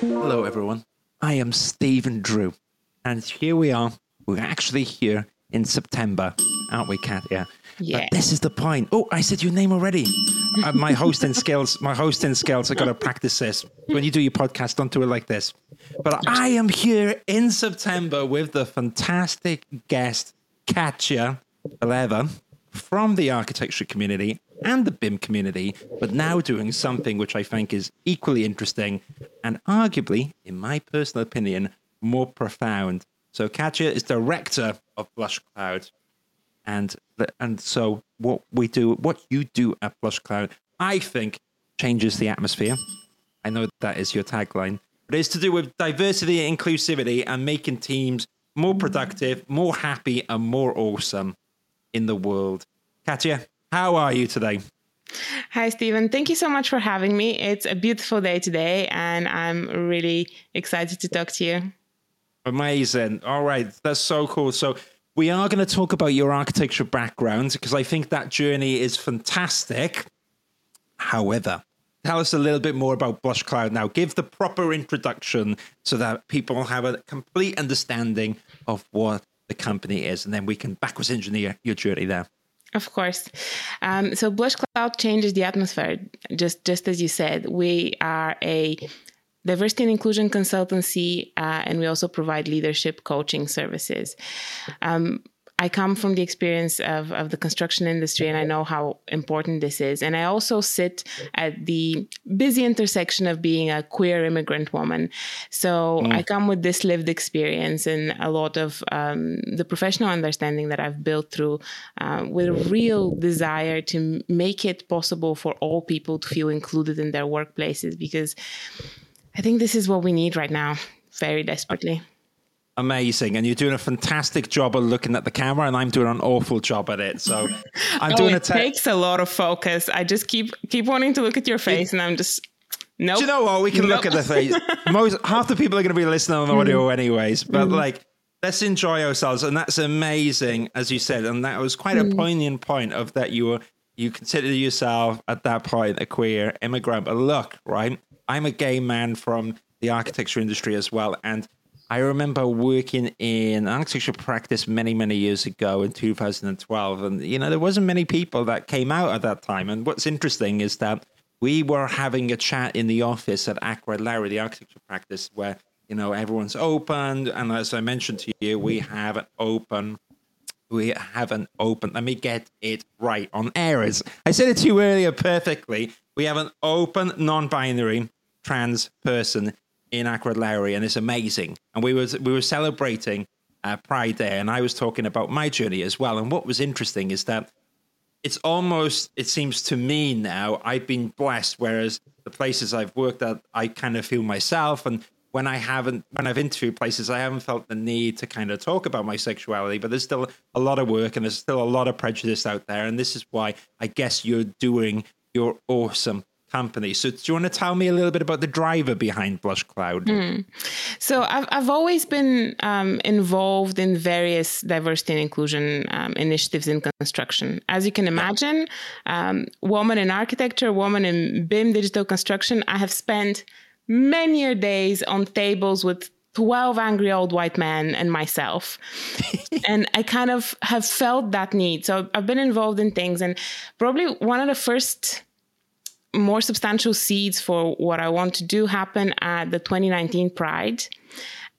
Hello, everyone. I am Stephen Drew, and here we are. We're actually here in September, aren't we, Katya? Yeah. But this is the point. Oh, I said your name already. uh, my hosting skills, my hosting skills. I got to practice this. When you do your podcast, don't do it like this. But I am here in September with the fantastic guest, Katya Beleva, from the architecture community and the BIM community, but now doing something which I think is equally interesting and arguably, in my personal opinion, more profound. So Katya is director of Blush Cloud. And and so what we do, what you do at Blush Cloud, I think changes the atmosphere. I know that is your tagline, but it's to do with diversity and inclusivity and making teams more productive, more happy, and more awesome in the world. Katya, how are you today? Hi, Stephen. Thank you so much for having me. It's a beautiful day today, and I'm really excited to talk to you. Amazing. All right. That's so cool. So, we are going to talk about your architecture background because I think that journey is fantastic. However, tell us a little bit more about Blush Cloud now. Give the proper introduction so that people have a complete understanding of what the company is, and then we can backwards engineer your journey there. Of course. Um, so Blush Cloud changes the atmosphere, just just as you said. We are a diversity and inclusion consultancy, uh, and we also provide leadership coaching services. Um, I come from the experience of, of the construction industry and I know how important this is. And I also sit at the busy intersection of being a queer immigrant woman. So mm. I come with this lived experience and a lot of um, the professional understanding that I've built through uh, with a real desire to make it possible for all people to feel included in their workplaces because I think this is what we need right now, very desperately amazing and you're doing a fantastic job of looking at the camera and i'm doing an awful job at it so i'm oh, doing it te- takes a lot of focus i just keep keep wanting to look at your face and i'm just no nope. you know what we can nope. look at the face most half the people are going to be listening on audio mm. anyways but mm. like let's enjoy ourselves and that's amazing as you said and that was quite mm. a poignant point of that you were you consider yourself at that point a queer immigrant but look right i'm a gay man from the architecture industry as well and I remember working in architecture practice many, many years ago in 2012. And, you know, there wasn't many people that came out at that time. And what's interesting is that we were having a chat in the office at Ackroyd Lowrie, the architecture practice, where, you know, everyone's open. And as I mentioned to you, we have an open we have an open. Let me get it right on errors. I said it to you earlier perfectly. We have an open, non-binary trans person in Ackroyd Lowrie, and it's amazing. And we was we were celebrating uh, Pride Day, and I was talking about my journey as well. And what was interesting is that it's almost it seems to me now I've been blessed, whereas the places I've worked at, I kind of feel myself, and when I haven't when I've interviewed places, I haven't felt the need to kind of talk about my sexuality. But there's still a lot of work, and there's still a lot of prejudice out there, and this is why I guess you're doing your awesome company. So, do you want to tell me a little bit about the driver behind Blush Cloud? Mm. So, I've, I've always been um, involved in various diversity and inclusion um, initiatives in construction. As you can imagine, um, woman in architecture, woman in BIM digital construction, I have spent many days on tables with 12 angry old white men and myself. and I kind of have felt that need. So I've been involved in things. And probably one of the first more substantial seeds for what I want to do happen at the 2019 Pride.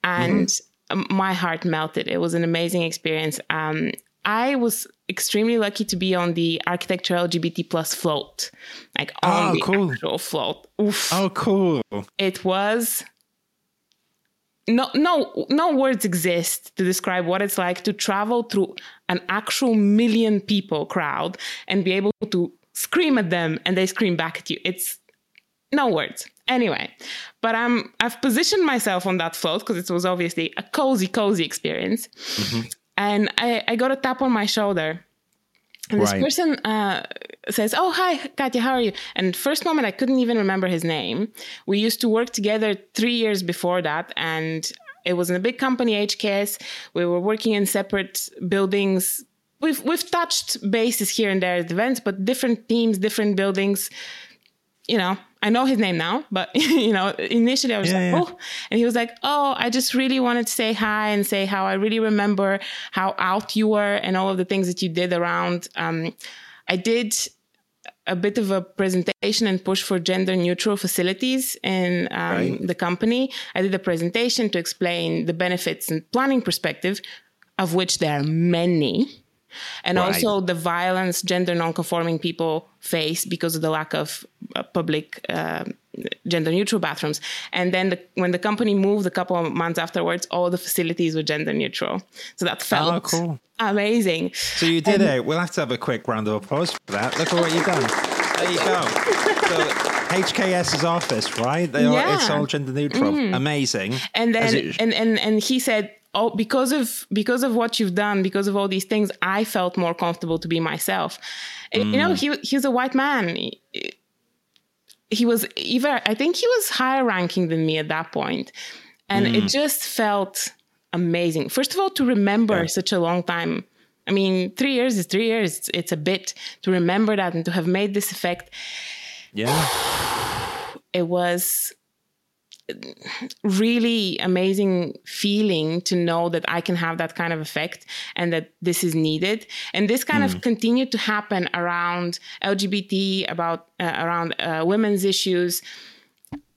And mm-hmm. my heart melted. It was an amazing experience. Um, I was extremely lucky to be on the architecture LGBT plus float, like on oh, the cool. actual float. Oof. Oh, cool! It was no, no, no words exist to describe what it's like to travel through an actual million people crowd and be able to scream at them and they scream back at you. It's no words. Anyway, but I'm I've positioned myself on that float because it was obviously a cozy, cozy experience. Mm-hmm. And I, I got a tap on my shoulder. And this right. person uh, says, Oh, hi, Katya, how are you? And first moment, I couldn't even remember his name. We used to work together three years before that. And it was in a big company, HKS. We were working in separate buildings we've we've touched bases here and there at events, but different teams, different buildings. You know, I know his name now, but you know, initially I was yeah, like, yeah. oh, and he was like, oh, I just really wanted to say hi and say how I really remember how out you were and all of the things that you did around. Um, I did a bit of a presentation and push for gender neutral facilities in um, right. the company. I did a presentation to explain the benefits and planning perspective, of which there are many and right. also the violence gender non-conforming people face because of the lack of uh, public uh, gender neutral bathrooms and then the, when the company moved a couple of months afterwards all the facilities were gender neutral so that felt oh, cool. amazing so you did it we'll have to have a quick round of applause for that look at what you've done there you go so, HKS's office, right? They yeah. it's all gender neutral. Mm. Amazing. And then it, and, and and he said oh because of because of what you've done because of all these things i felt more comfortable to be myself mm. you know mm. he he's a white man he, he was even i think he was higher ranking than me at that point and mm. it just felt amazing first of all to remember yeah. such a long time i mean three years is three years it's, it's a bit to remember that and to have made this effect yeah it was really amazing feeling to know that I can have that kind of effect and that this is needed. And this kind mm. of continued to happen around LGBT, about uh, around uh, women's issues.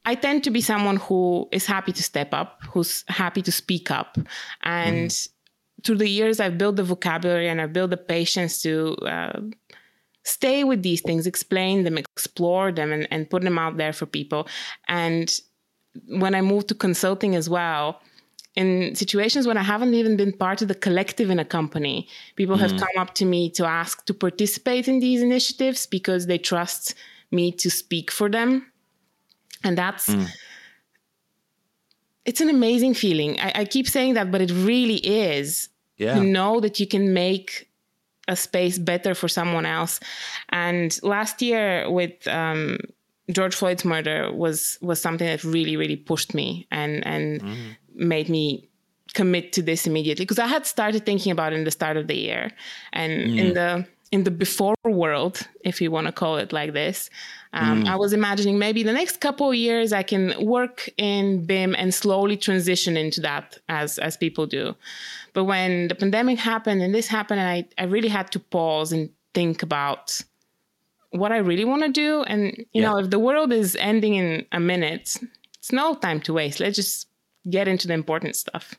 I tend to be someone who is happy to step up, who's happy to speak up, and mm. through the years, I've built the vocabulary and I've built the patience to. Uh, stay with these things, explain them, explore them, and, and put them out there for people. And when I moved to consulting as well, in situations when I haven't even been part of the collective in a company, people mm. have come up to me to ask to participate in these initiatives because they trust me to speak for them. And that's mm. it's an amazing feeling. I, I, keep saying that, but it really is yeah. to know that you can make a space better for someone else. And last year with um, George Floyd's murder was was something that really really pushed me and and mm. made me commit to this immediately because I had started thinking about it in the start of the year and mm. in the in the before world, if you want to call it like this, um, mm. I was imagining maybe the next couple of years I can work in BIM and slowly transition into that as as people do. But when the pandemic happened and this happened, I I really had to pause and think about what I really want to do. And, you yeah. know, if the world is ending in a minute, it's no time to waste. Let's just get into the important stuff.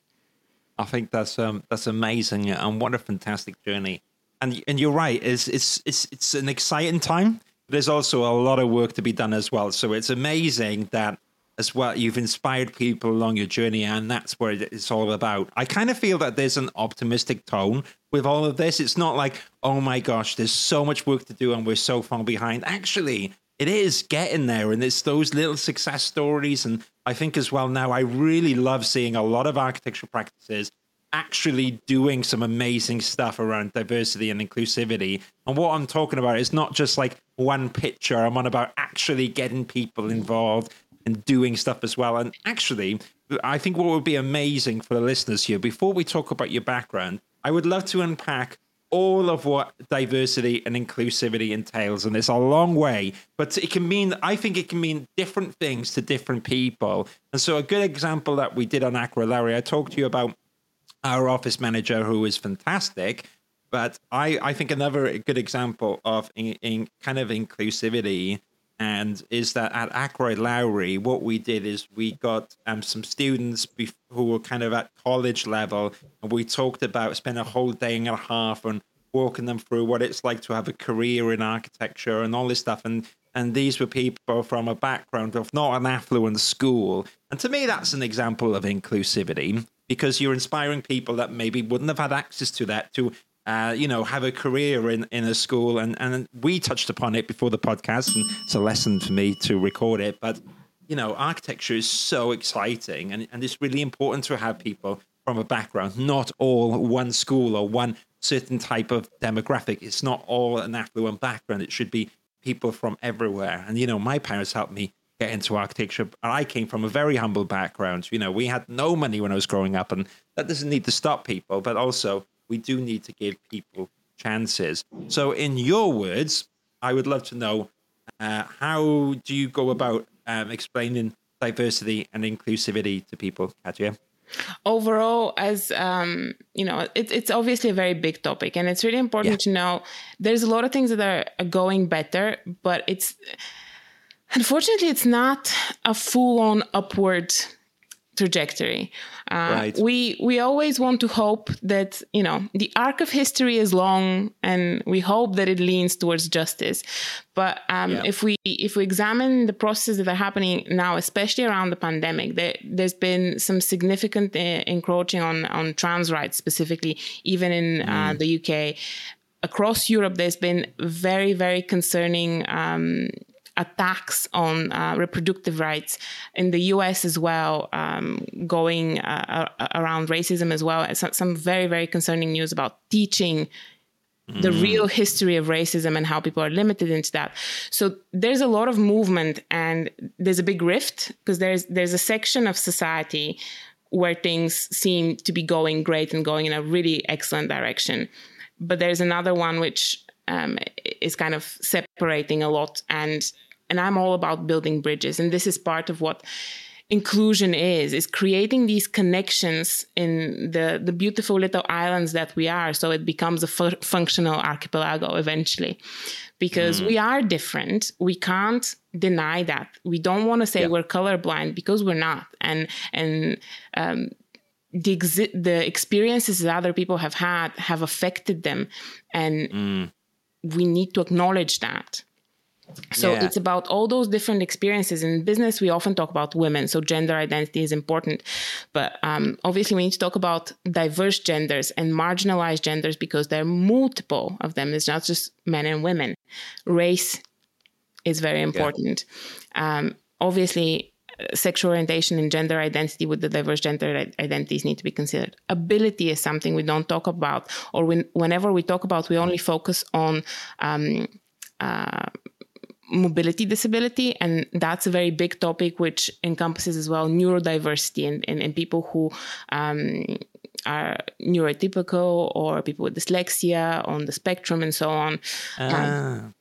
I think that's um, that's amazing, and what a fantastic journey. And and you're right. It's it's it's it's an exciting time. There's also a lot of work to be done as well. So it's amazing that as well. You've inspired people along your journey, and that's what it's all about. I kind of feel that there's an optimistic tone with all of this. It's not like, oh my gosh, there's so much work to do and we're so far behind. Actually, it is getting there, and it's those little success stories. And I think as well now, I really love seeing a lot of architecture practices actually doing some amazing stuff around diversity and inclusivity. And what I'm talking about is not just like one picture. I'm on about actually getting people involved and doing stuff as well. And actually, I think what would be amazing for the listeners here, before we talk about your background, I would love to unpack all of what diversity and inclusivity entails. And it's a long way, but it can mean, I think it can mean different things to different people. And so, a good example that we did on Lowrie, I talked to you about our office manager who is fantastic. But I, I think another good example of in, in kind of inclusivity and is that at Ackroyd Lowrie, what we did is we got um, some students who were kind of at college level, and we talked about spend a whole day and a half on walking them through what it's like to have a career in architecture and all this stuff. And and these were people from a background of not an affluent school. And to me, that's an example of inclusivity because you're inspiring people that maybe wouldn't have had access to that to uh, you know, have a career in, in a school. And, and we touched upon it before the podcast, and it's a lesson for me to record it. But, you know, architecture is so exciting, and, and it's really important to have people from a background, not all one school or one certain type of demographic. It's not all an affluent background. It should be people from everywhere. And, you know, my parents helped me get into architecture. I came from a very humble background. You know, we had no money when I was growing up, and that doesn't need to stop people, but also we do need to give people chances. So, in your words, I would love to know uh, how do you go about um, explaining diversity and inclusivity to people, Katja? overall as um, you know it, it's obviously a very big topic and it's really important yeah. to know there's a lot of things that are going better but it's unfortunately it's not a full-on upward trajectory. Uh, right. We we always want to hope that you know the arc of history is long, and we hope that it leans towards justice. But um, yeah. if we if we examine the processes that are happening now, especially around the pandemic, there, has been some significant uh, encroaching on on trans rights, specifically even in uh, mm. uh, the UK. Across Europe, there's been very very concerning. Um, attacks on uh, reproductive rights in the US as well, um, going uh, uh around racism as well. Some very, very concerning news about teaching the mm. real history of racism and how people are limited into that. So there's a lot of movement and there's a big rift because there's there's a section of society where things seem to be going great and going in a really excellent direction. But there's another one which um, is kind of separating a lot and and i'm all about building bridges. And this is part of what inclusion is is creating these connections in the the beautiful little islands that we are. So it becomes a fu- functional archipelago eventually. Because mm. we are different. We can't deny that. We don't want to say yeah. we're colorblind because we're not. And and um, the exi- the experiences that other people have had have affected them. And mm. we need to acknowledge that so yeah. it's about all those different experiences in business we often talk about women so gender identity is important but um, obviously we need to talk about diverse genders and marginalized genders because there are multiple of them it's not just men and women race is very important yeah. um, obviously sexual orientation and gender identity with the diverse gender identities need to be considered. Ability is something we don't talk about, or when, whenever we talk about, we only focus on um, uh, mobility disability and that's a very big topic which encompasses as well neurodiversity and, and, and people who um, are neurotypical or people with dyslexia on the spectrum and so on. Uh, um,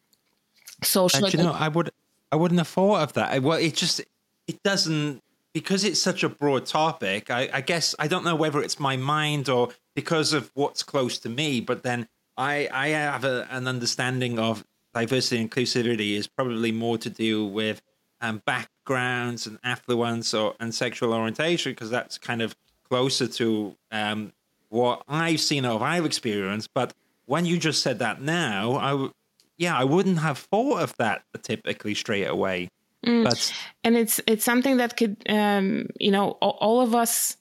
social you know i would i wouldn't have thought of that. Well it just it doesn't because it's such a broad topic I, I guess i don't know whether it's my mind or because of what's close to me but then I, I have a, an understanding of diversity and inclusivity is probably more to do with um, backgrounds and affluence or and sexual orientation because that's kind of closer to um, what I've seen or I've experienced. But when you just said that now, I w- yeah, I wouldn't have thought of that typically straight away. Mm. But and it's it's something that could um, you know all, all of us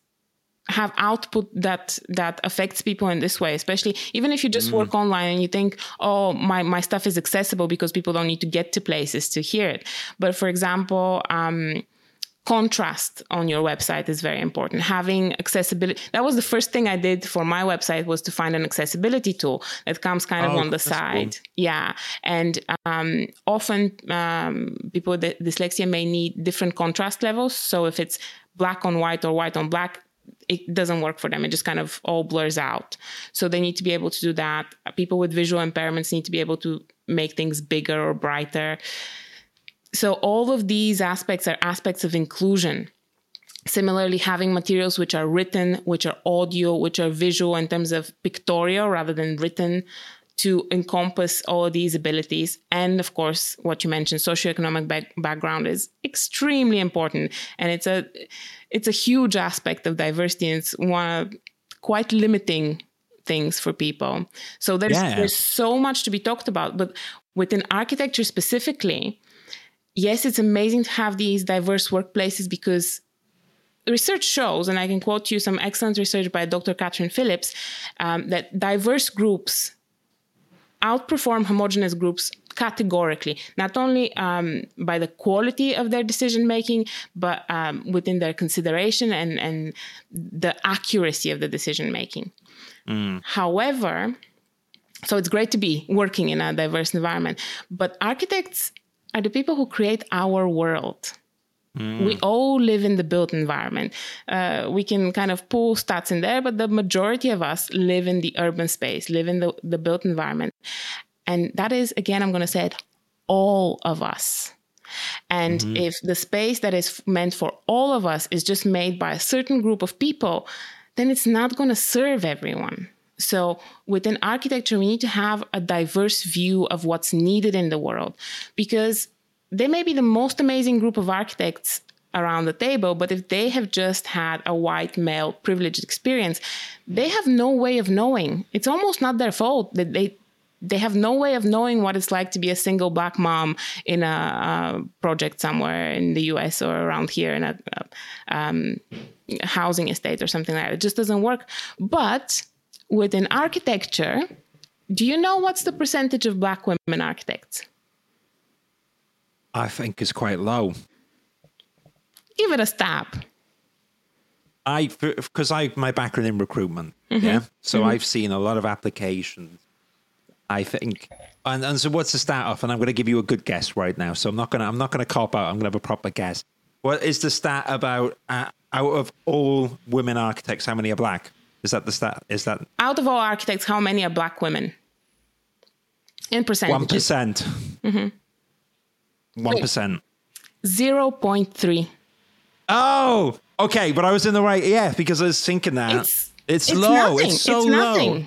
have output that that affects people in this way especially even if you just mm. work online and you think oh my my stuff is accessible because people don't need to get to places to hear it. But for example um, contrast on your website is very important. Having accessibility that was the first thing i did for my website was to find an accessibility tool that comes kind of oh, on the side cool. yeah. And um, often um, people with dyslexia may need different contrast levels. So if it's black on white or white on black it doesn't work for them. It just kind of all blurs out. So they need to be able to do that. People with visual impairments need to be able to make things bigger or brighter. So all of these aspects are aspects of inclusion. Similarly, having materials which are written, which are audio, which are visual in terms of pictorial rather than written to encompass all of these abilities. And of course, what you mentioned, socioeconomic back- background is extremely important. And it's a it's a huge aspect of diversity. And it's one of quite limiting things for people. So there's yeah. there's so much to be talked about. But within architecture specifically, yes, it's amazing to have these diverse workplaces because research shows, and I can quote you some excellent research by Dr. Katherine Phillips, um, that diverse groups outperform homogenous groups categorically, not only um, by the quality of their decision making, but um, within their consideration and, and the accuracy of the decision making. Mm. However, so it's great to be working in a diverse environment, but architects are the people who create our world. Mm. We all live in the built environment. Uh, we can kind of pull stats in there, but the majority of us live in the urban space, live in the, the built environment. And that is, again, I'm going to say it, all of us. And mm-hmm. if the space that is meant for all of us is just made by a certain group of people, then it's not going to serve everyone. So, within architecture, we need to have a diverse view of what's needed in the world because they may be the most amazing group of architects around the table, but if they have just had a white male privileged experience, they have no way of knowing. It's almost not their fault that they they have no way of knowing what it's like to be a single black mom in a, a project somewhere in the US or around here in a, a um, housing estate or something like that. It just doesn't work. But within architecture, do you know what's the percentage of black women architects? I think is quite low. Give it a stab. I because I my background in recruitment, mm-hmm. yeah. So mm-hmm. I've seen a lot of applications. I think, and, and so what's the stat off? And I'm going to give you a good guess right now. So I'm not gonna I'm not gonna cop out. I'm gonna have a proper guess. What is the stat about uh, out of all women architects? How many are black? Is that the stat? Is that out of all architects? How many are black women? In percent. One percent. Mm-hmm. One percent. Zero point three. Oh, okay, but I was in the right. Yeah, because I was thinking that it's, it's, it's low. Nothing. It's so it's low.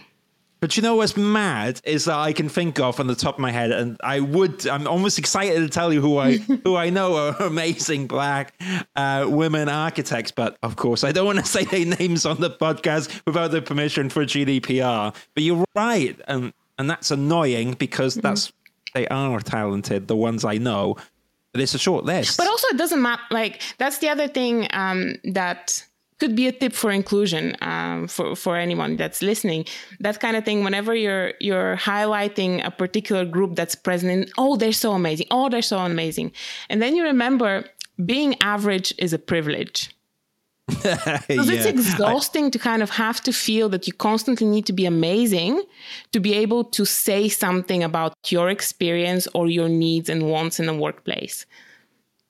But you know what's mad is that I can think of on the top of my head, and I would. I'm almost excited to tell you who I who I know are amazing black uh, women architects. But of course, I don't want to say their names on the podcast without the permission for GDPR. But you're right, and and that's annoying because mm-hmm. that's they are talented. The ones I know, but it's a short list. But also, it doesn't matter. Like that's the other thing um, that could be a tip for inclusion um, for for anyone that's listening. That kind of thing. Whenever you're you're highlighting a particular group that's present in, oh, they're so amazing. Oh, they're so amazing, and then you remember being average is a privilege. Because yeah. it's exhausting I, to kind of have to feel that you constantly need to be amazing to be able to say something about your experience or your needs and wants in the workplace.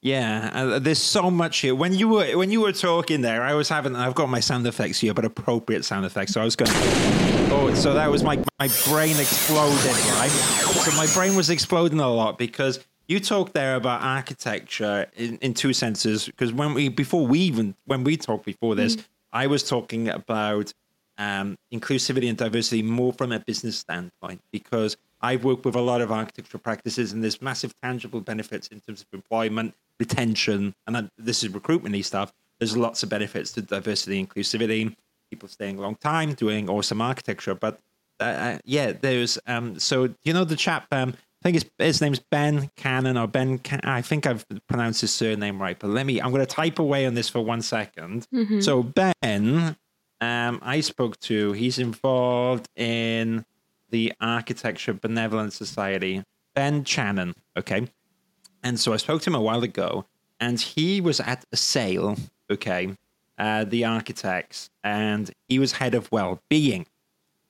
Yeah, uh, there's so much here. When you were when you were talking there, I was having I've got my sound effects here, but appropriate sound effects. So I was going. Oh, so that was my my brain exploding, right? So my brain was exploding a lot because you talked there about architecture in, in two senses. Because when we before we even when we talked before this, mm. I was talking about um, inclusivity and diversity more from a business standpoint because I've worked with a lot of architectural practices, and there's massive tangible benefits in terms of employment, retention, and this is recruitment stuff. There's lots of benefits to diversity and inclusivity, people staying a long time, doing awesome architecture. But uh, uh yeah, there's um, so you know the chap. Um, I think his, his name's Ben Cannon or Ben. Can- I think I've pronounced his surname right, but let me. I'm going to type away on this for one second. Mm-hmm. So Ben, um, I spoke to. He's involved in the Architecture Benevolent Society, Ben Channon. Okay. And so I spoke to him a while ago, and he was at Assael, okay, uh, the architects, and he was head of well being.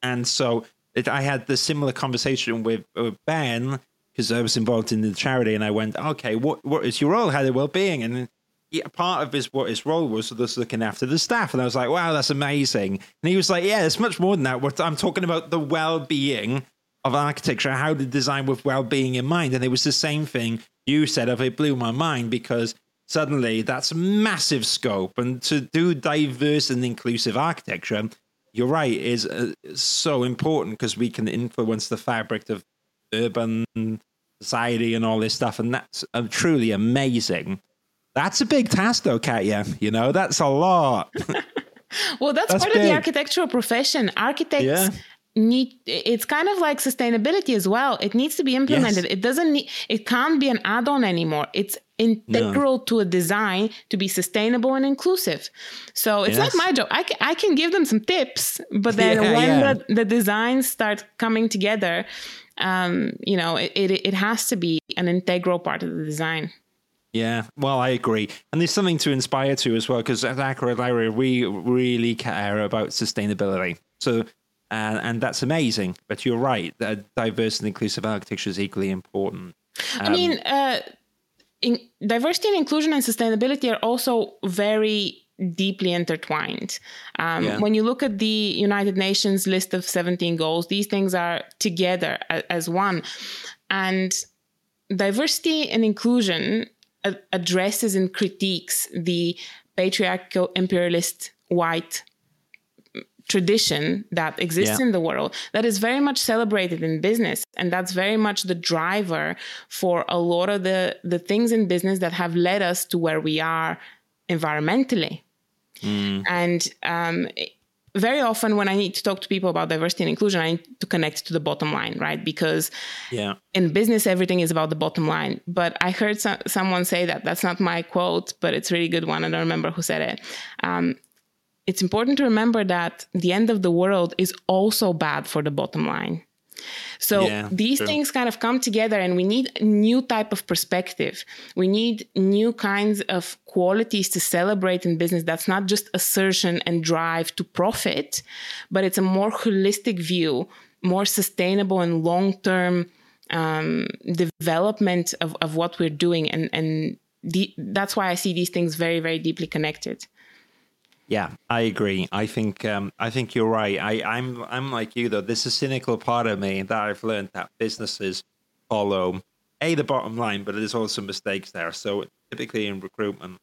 And so it, I had the similar conversation with, with Ben because I was involved in the charity, and I went, okay, what what is your role, head of well being? And yeah, part of his what his role was was looking after the staff, and I was like, "Wow, that's amazing." And he was like, "Yeah, it's much more than that. What I'm talking about the well-being of architecture, how to design with well-being in mind." And it was the same thing you said of it blew my mind because suddenly that's massive scope, and to do diverse and inclusive architecture, you're right, is uh, so important because we can influence the fabric of urban society and all this stuff, and that's uh, truly amazing. That's a big task, though, katya You know, that's a lot. well, that's, that's part big. of the architectural profession. Architects yeah. Need. It's kind of like sustainability as well. It needs to be implemented. Yes. It doesn't. Need, it can't be an add-on anymore. It's integral no. to a design to be sustainable and inclusive. So it's yes. not my job. I can, I can give them some tips, but then yeah, when yeah. The, the designs start coming together, um, you know, it, it, it has to be an integral part of the design. Yeah, well, I agree, and there's something to inspire to as well because at Ackroyd Lowrie we really care about sustainability. So, and and that's amazing. But you're right, that diverse and inclusive architecture is equally important. Um, I mean, uh, in, diversity and inclusion and sustainability are also very deeply intertwined. Um, yeah. When you look at the United Nations list of 17 goals, these things are together as one. And diversity and inclusion addresses and critiques the patriarchal imperialist white tradition that exists yeah. in the world that is very much celebrated in business and that's very much the driver for a lot of the the things in business that have led us to where we are environmentally mm. and um, very often when I need to talk to people about diversity and inclusion, I need to connect to the bottom line, right? Because yeah. in business, everything is about the bottom line. But I heard so- someone say that. That's not my quote, but it's a really good one. I don't remember who said it. Um, it's important to remember that the end of the world is also bad for the bottom line. So yeah, these true. things kind of come together and we need a new type of perspective. We need new kinds of qualities to celebrate in business that's not just assertion and drive to profit, but it's a more holistic view, more sustainable and long-term um, development of, of what we're doing. And, and the, that's why I see these things very, very deeply connected. Yeah, I agree. I think um, I think you're right. I, I'm I'm like you though. There's a cynical part of me that I've learned that businesses follow a the bottom line, but there's also mistakes there. So typically in recruitment,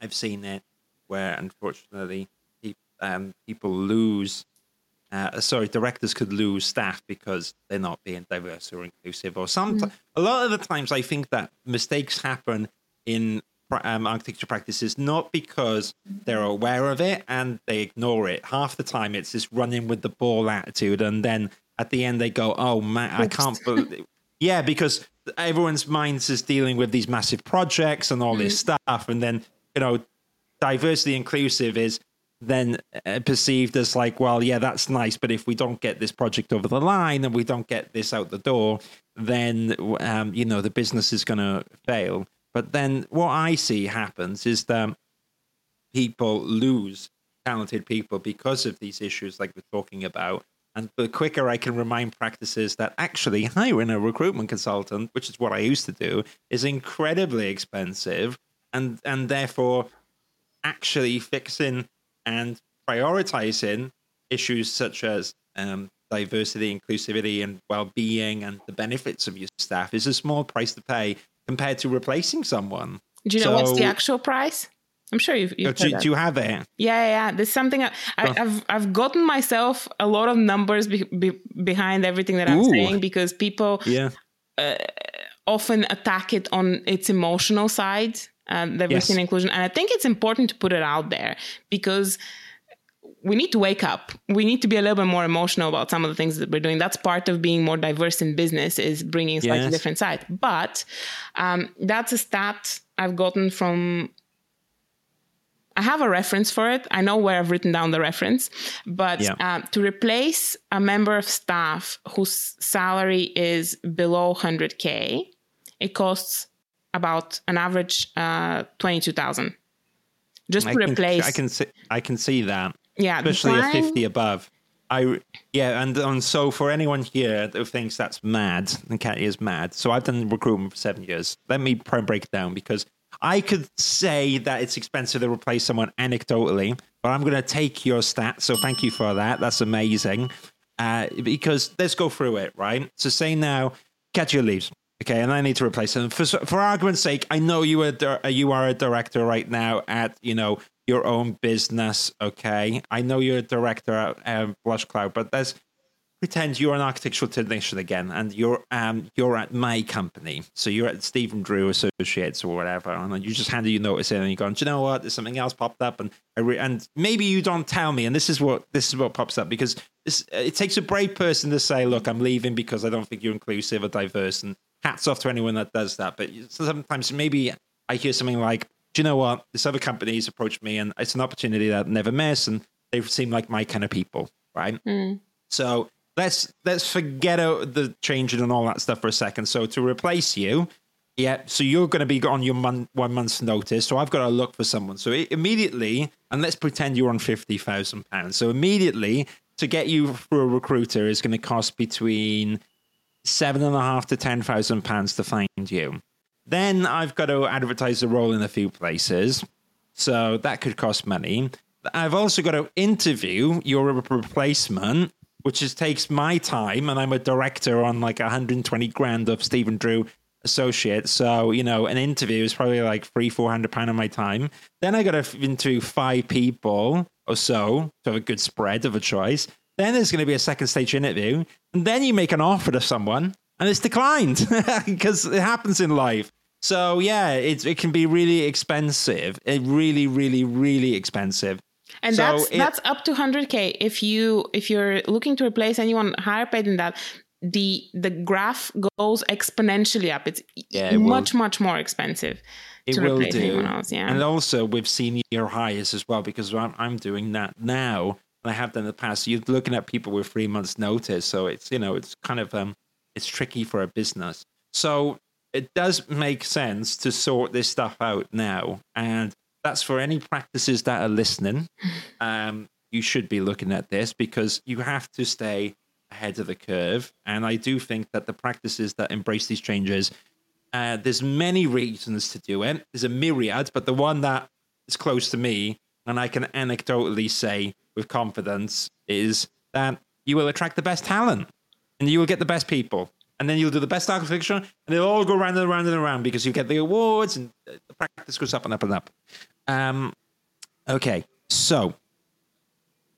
I've seen it where unfortunately um, people lose. Uh, sorry, directors could lose staff because they're not being diverse or inclusive, or some. Mm. A lot of the times, I think that mistakes happen in um, architecture practices not because they're aware of it and they ignore it. Half the time, it's this running with the ball attitude, and then at the end they go, "Oh man, I can't believe." yeah, because everyone's minds is dealing with these massive projects and all mm. this stuff, and then you know, diversity inclusive is then uh, perceived as like, well, yeah, that's nice, but if we don't get this project over the line and we don't get this out the door, then um, you know the business is going to fail. But then what I see happens is that people lose talented people because of these issues like we're talking about. And the quicker I can remind practices that actually hiring a recruitment consultant, which is what I used to do, is incredibly expensive and and therefore actually fixing and prioritizing issues such as um, diversity, inclusivity, and well-being, and the benefits of your staff is a small price to pay compared to replacing someone. Do you know so, what's the actual price? I'm sure you've. you've do, do, you have it? Yeah, yeah. There's something I, have I've gotten myself a lot of numbers be, be, behind everything that I'm Ooh. saying because people yeah. Uh, often attack it on its emotional side, um, diversity yes. and inclusion, and I think it's important to put it out there because we need to wake up. We need to be a little bit more emotional about some of the things that we're doing. That's part of being more diverse in business is bringing a slightly yes. different side. But um, that's a stat I've gotten from. I have a reference for it. I know where I've written down the reference, but yeah. uh, to replace a member of staff whose salary is below 100k, it costs about an average uh, 22,000 just to I replace. Can, I can see. I can see that. Yeah, especially a fifty above. I yeah, and and so for anyone here who thinks that's mad, and Katia is mad. So I've done recruitment for seven years. Let me break it down because I could say that it's expensive to replace someone anecdotally, but I'm going to take your stats. So thank you for that. That's amazing. Uh, because let's go through it, right? So say now, Katia leaves. Okay, and I need to replace them. For for argument's sake, I know you are you are a director right now at you know your own business. Okay, I know you're a director at um, Blush Cloud, but let's pretend you're an architectural technician again, and you're um you're at my company, so you're at Stephen Drew Associates or whatever, and you just handed your notice in, and you're going, Do you know what? There's something else popped up, and re- and maybe you don't tell me, and this is what this is what pops up because it takes a brave person to say, look, I'm leaving because I don't think you're inclusive or diverse, and hats off to anyone that does that. But sometimes maybe I hear something like, do you know what? This other company's approached me and it's an opportunity that I'd never miss. And they seem like my kind of people. Right. Mm. So let's let's forget the changing and all that stuff for a second. So to replace you, yeah, so you're going to be on your one month's notice. So I've got to look for someone. So immediately, and let's pretend you're on fifty thousand pounds. So immediately, to get you for a recruiter is going to cost between seven and a half to ten thousand pounds to find you. Then I've got to advertise the role in a few places. So that could cost money. I've also got to interview your replacement, which is, takes my time, and I'm a director on like 120 grand of Stephen Drew associate. So, you know, an interview is probably like three, four hundred pounds of my time. Then I got to interview five people or so to have a good spread of a choice. Then there's going to be a second stage interview. And then you make an offer to someone and it's declined because it happens in life. So yeah, it, it can be really expensive. It really, really, really expensive. And So that's it- that's up to 100k. If you if you're looking to replace anyone higher paid than that, the the graph goes exponentially up. It's Yeah, it will. much much more expensive It to will do. anyone else. Yeah. And also with senior hires as well, because I'm, I'm doing that now. And I have done in the past. You're looking at people with three months notice. So it's, you know, it's kind of, um, it's tricky for a business. So it does make sense to sort this stuff out now. And that's for any practices that are listening. Um, you should be looking at this because you have to stay ahead of the curve. And I do think that the practices that embrace these changes uh, there's many reasons to do it. There's a myriad, but the one that is close to me, and I can anecdotally say with confidence, is that you will attract the best talent and you will get the best people. And then you'll do the best architecture, and they'll all go round and round and around because you get the awards, and the practice goes up and up and up. Um, okay, so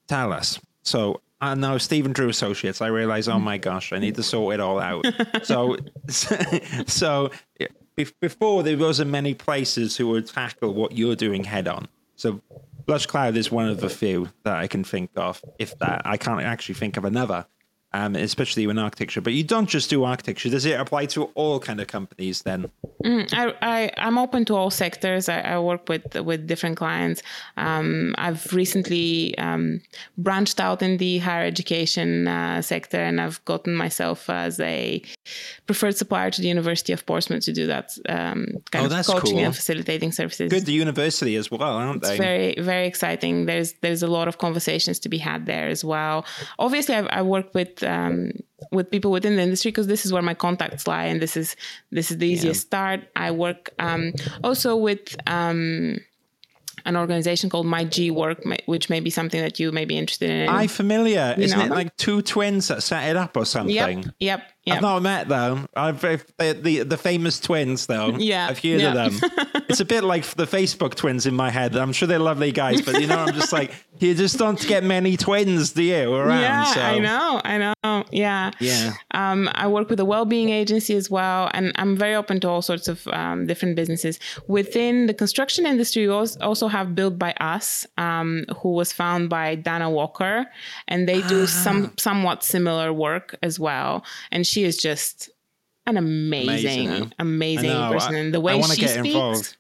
tell us. So I know Stephen Drew Associates. I realize, oh my gosh, I need to sort it all out. so, so before there wasn't many places who would tackle what you're doing head on. So Blush Cloud is one of the few that I can think of. If that, I can't actually think of another. Um, especially in architecture, but you don't just do architecture. Does it apply to all kind of companies then? I, I I'm open to all sectors. I, I work with with different clients. Um, I've recently um, branched out in the higher education uh, sector, and I've gotten myself as a preferred supplier to the University of Portsmouth to do that um, kind Oh, of coaching cool. and facilitating services. Good, the university as well, aren't It's they? very very exciting. There's there's a lot of conversations to be had there as well. Obviously, I've, I work with um, with people within the industry because this is where my contacts lie, and this is this is the easiest start. I work um, also with. Um, an organization called myGwork, which may be something that you may be interested in. I familiar. Isn't know it them? like two twins that set it up or something? yep, yep, yep. I've not met them. I've the uh, the, the famous twins though. Yeah, I've heard yeah. of them. it's a bit like the Facebook twins in my head. I'm sure they're lovely guys, but you know, I'm just like you just don't get many twins, do you? Around. yeah, so. I know, I know. Yeah, Yeah. Um, I work with a well-being agency as well, and I'm very open to all sorts of um, different businesses within the construction industry. We also have Built by Us, um, who was found by Dana Walker, and they do some somewhat similar work as well. And she is just an amazing, Amazing, amazing? I person. I- And the way wanna she get speaks. involved.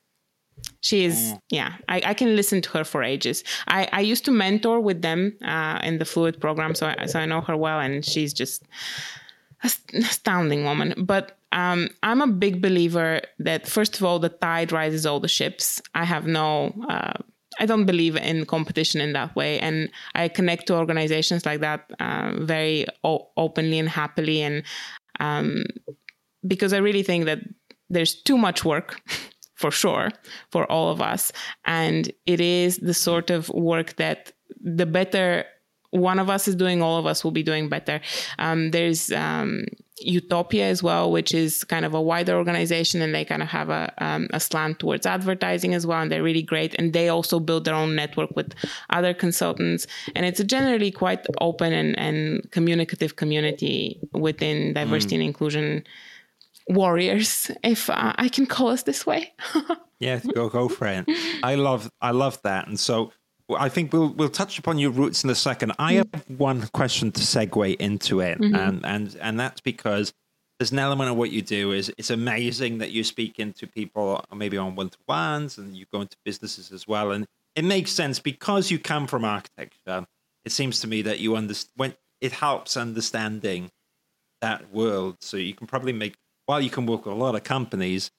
She is, yeah. I, I can listen to her for ages. I, I used to mentor with them uh, in the Fluid program, so I, so I know her well, and she's just an astounding woman. But um, I'm a big believer that first of all, the tide rises all the ships. I have no. Uh, I don't believe in competition in that way, and I connect to organizations like that uh, very o- openly and happily, and um, because I really think that there's too much work for sure for all of us. And it is the sort of work that the better one of us is doing all of us will be doing better. Um, there's um, utopia as well which is kind of a wider organization and they kind of have a, um, a slant towards advertising as well and they're really great. And they also build their own network with other consultants. And it's a generally quite open and, and communicative community within diversity and inclusion warriors, if uh, I can call us this way. Yeah, go go for it. I love I love that, and so I think we'll we'll touch upon your roots in a second. I have one question to segue into it, and and and that's because there's an element of what you do is it's amazing that you speak into people maybe on one to ones, and you go into businesses as well, and it makes sense because you come from architecture. It seems to me that you understand when it helps understanding that world, so you can probably make while you can work with a lot of companies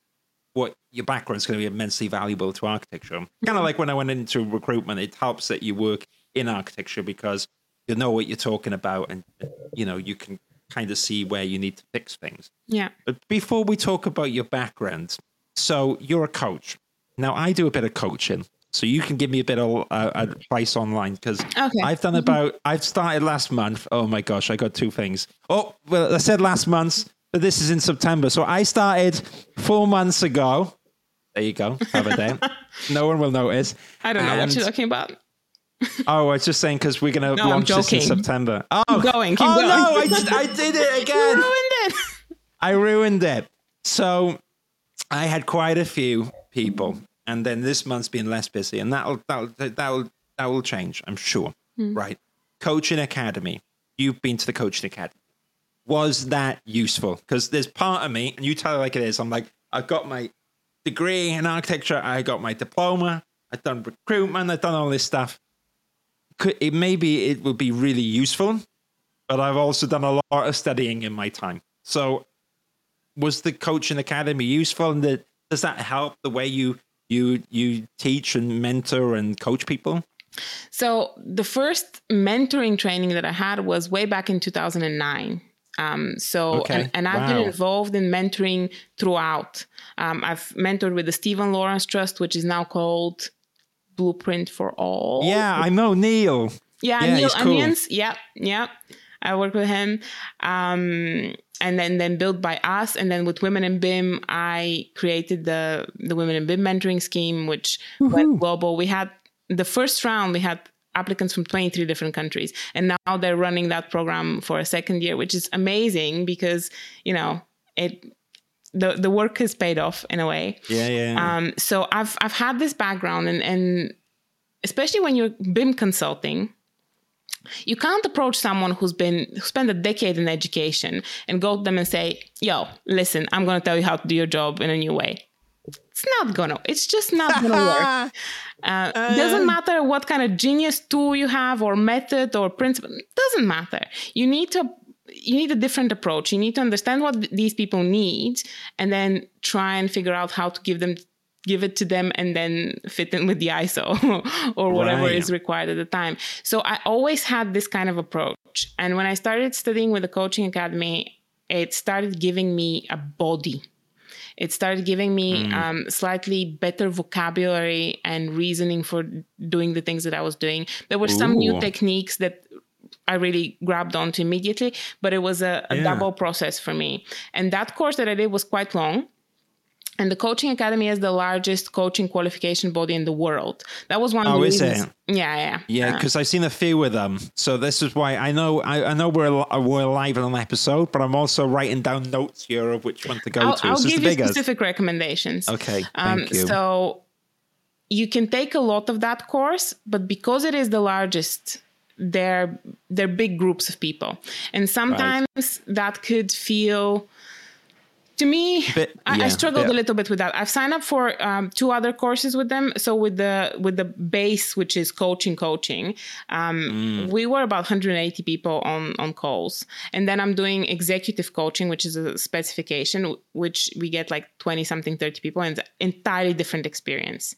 what your background is going to be immensely valuable to architecture. Kind of like when I went into recruitment, it helps that you work in architecture because you know what you're talking about and you know you can kind of see where you need to fix things. yeah. But before we talk about your background, so you're a coach. Now I do a bit of coaching, so you can give me a bit of uh, advice online because Okay. I've done about. I've started last month. Oh my gosh, I got two things. Oh well, I said last month, this is in September. So I started four months ago. There you go. Have a day. no one will notice. I don't know what you're talking about. Oh, I was just saying because we're going to No, launch this in. September. Oh, going, keep oh going. no, I, just- I did it You again. ruined it. I ruined it. So I had quite a few people, and then this month's been less busy, and that'll that'll that'll that will change, I'm sure. Hmm. Right? Coaching Academy. You've been to the Coaching Academy. Was that useful? Because there's part of me, and you tell it like it is. I'm like, I've got my degree in architecture. I got my diploma. I've done recruitment. I've done all this stuff. Could it maybe it would be really useful, but I've also done a lot of studying in my time. So was the coaching academy useful and the, does that help the way you you you teach and mentor and coach people So the first mentoring training that I had was way back in 2009. Um, so Okay. and, and I've Wow. been involved in mentoring throughout. Um, I've mentored with the Stephen Lawrence Trust, which is now called Blueprint for All. yeah i know neil Yeah, Yeah, Neil he's cool. Onions. Yep, yep. I worked with him. Um, and then then built by us. And then with Women in BIM, I created the the Women in BIM mentoring scheme, which went global. We had the first round, we had applicants from 23 different countries. And now they're running that program for a second year, which is amazing because, you know, it the, the work has paid off in a way. yeah yeah Um, so I've I've had this background, and and especially when you're BIM consulting, you can't approach someone who's been who spent a decade in education and go to them and say, "Yo, listen, I'm going to tell you how to do your job in a new way." It's not gonna. It's just not gonna work. Uh, doesn't matter what kind of genius tool you have or method or principle. Doesn't matter. You need to. You need a different approach. You need to understand what these people need, and then try and figure out how to give them, give it to them, and then fit in with the ISO or whatever Right. is required at the time. So I always had this kind of approach, and when I started studying with the coaching academy, it started giving me a body it started giving me um, slightly better vocabulary and reasoning for doing the things that I was doing. There were some new techniques that I really grabbed onto immediately, but it was a, a Yeah. double process for me. And that course that I did was quite long. And the Coaching Academy is the largest coaching qualification body in the world. That was one of Oh, the is reasons. it? Yeah, yeah. yeah because i've seen a few of them so this is why i know i, I know we're, we're live on an episode but i'm also writing down notes here of which one to go I'll, to I'll this give the you specific recommendations. okay Um, thank you So you can take a lot of that course, but because it is the largest, they're they're big groups of people, and sometimes that could feel. To me, I, I struggled bit- a little bit with that. I've signed up for um, two other courses with them. So with the with the base, which is coaching, coaching, um, Mm. we were about 180 people on on calls, and then I'm doing executive coaching, which is a specification, which we get like 20 something, 30 people, and it's an entirely different experience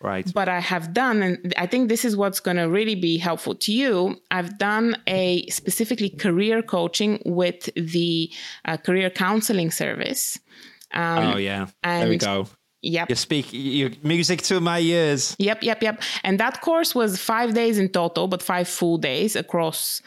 right but I have done, and I think this is what's going to really be helpful to you. I've done a specifically career coaching with the uh, career counseling service. Um, oh yeah And there we go Yep. you speak your music to my ears Yep, yep, yep. And that course was five days in total, but five full days across,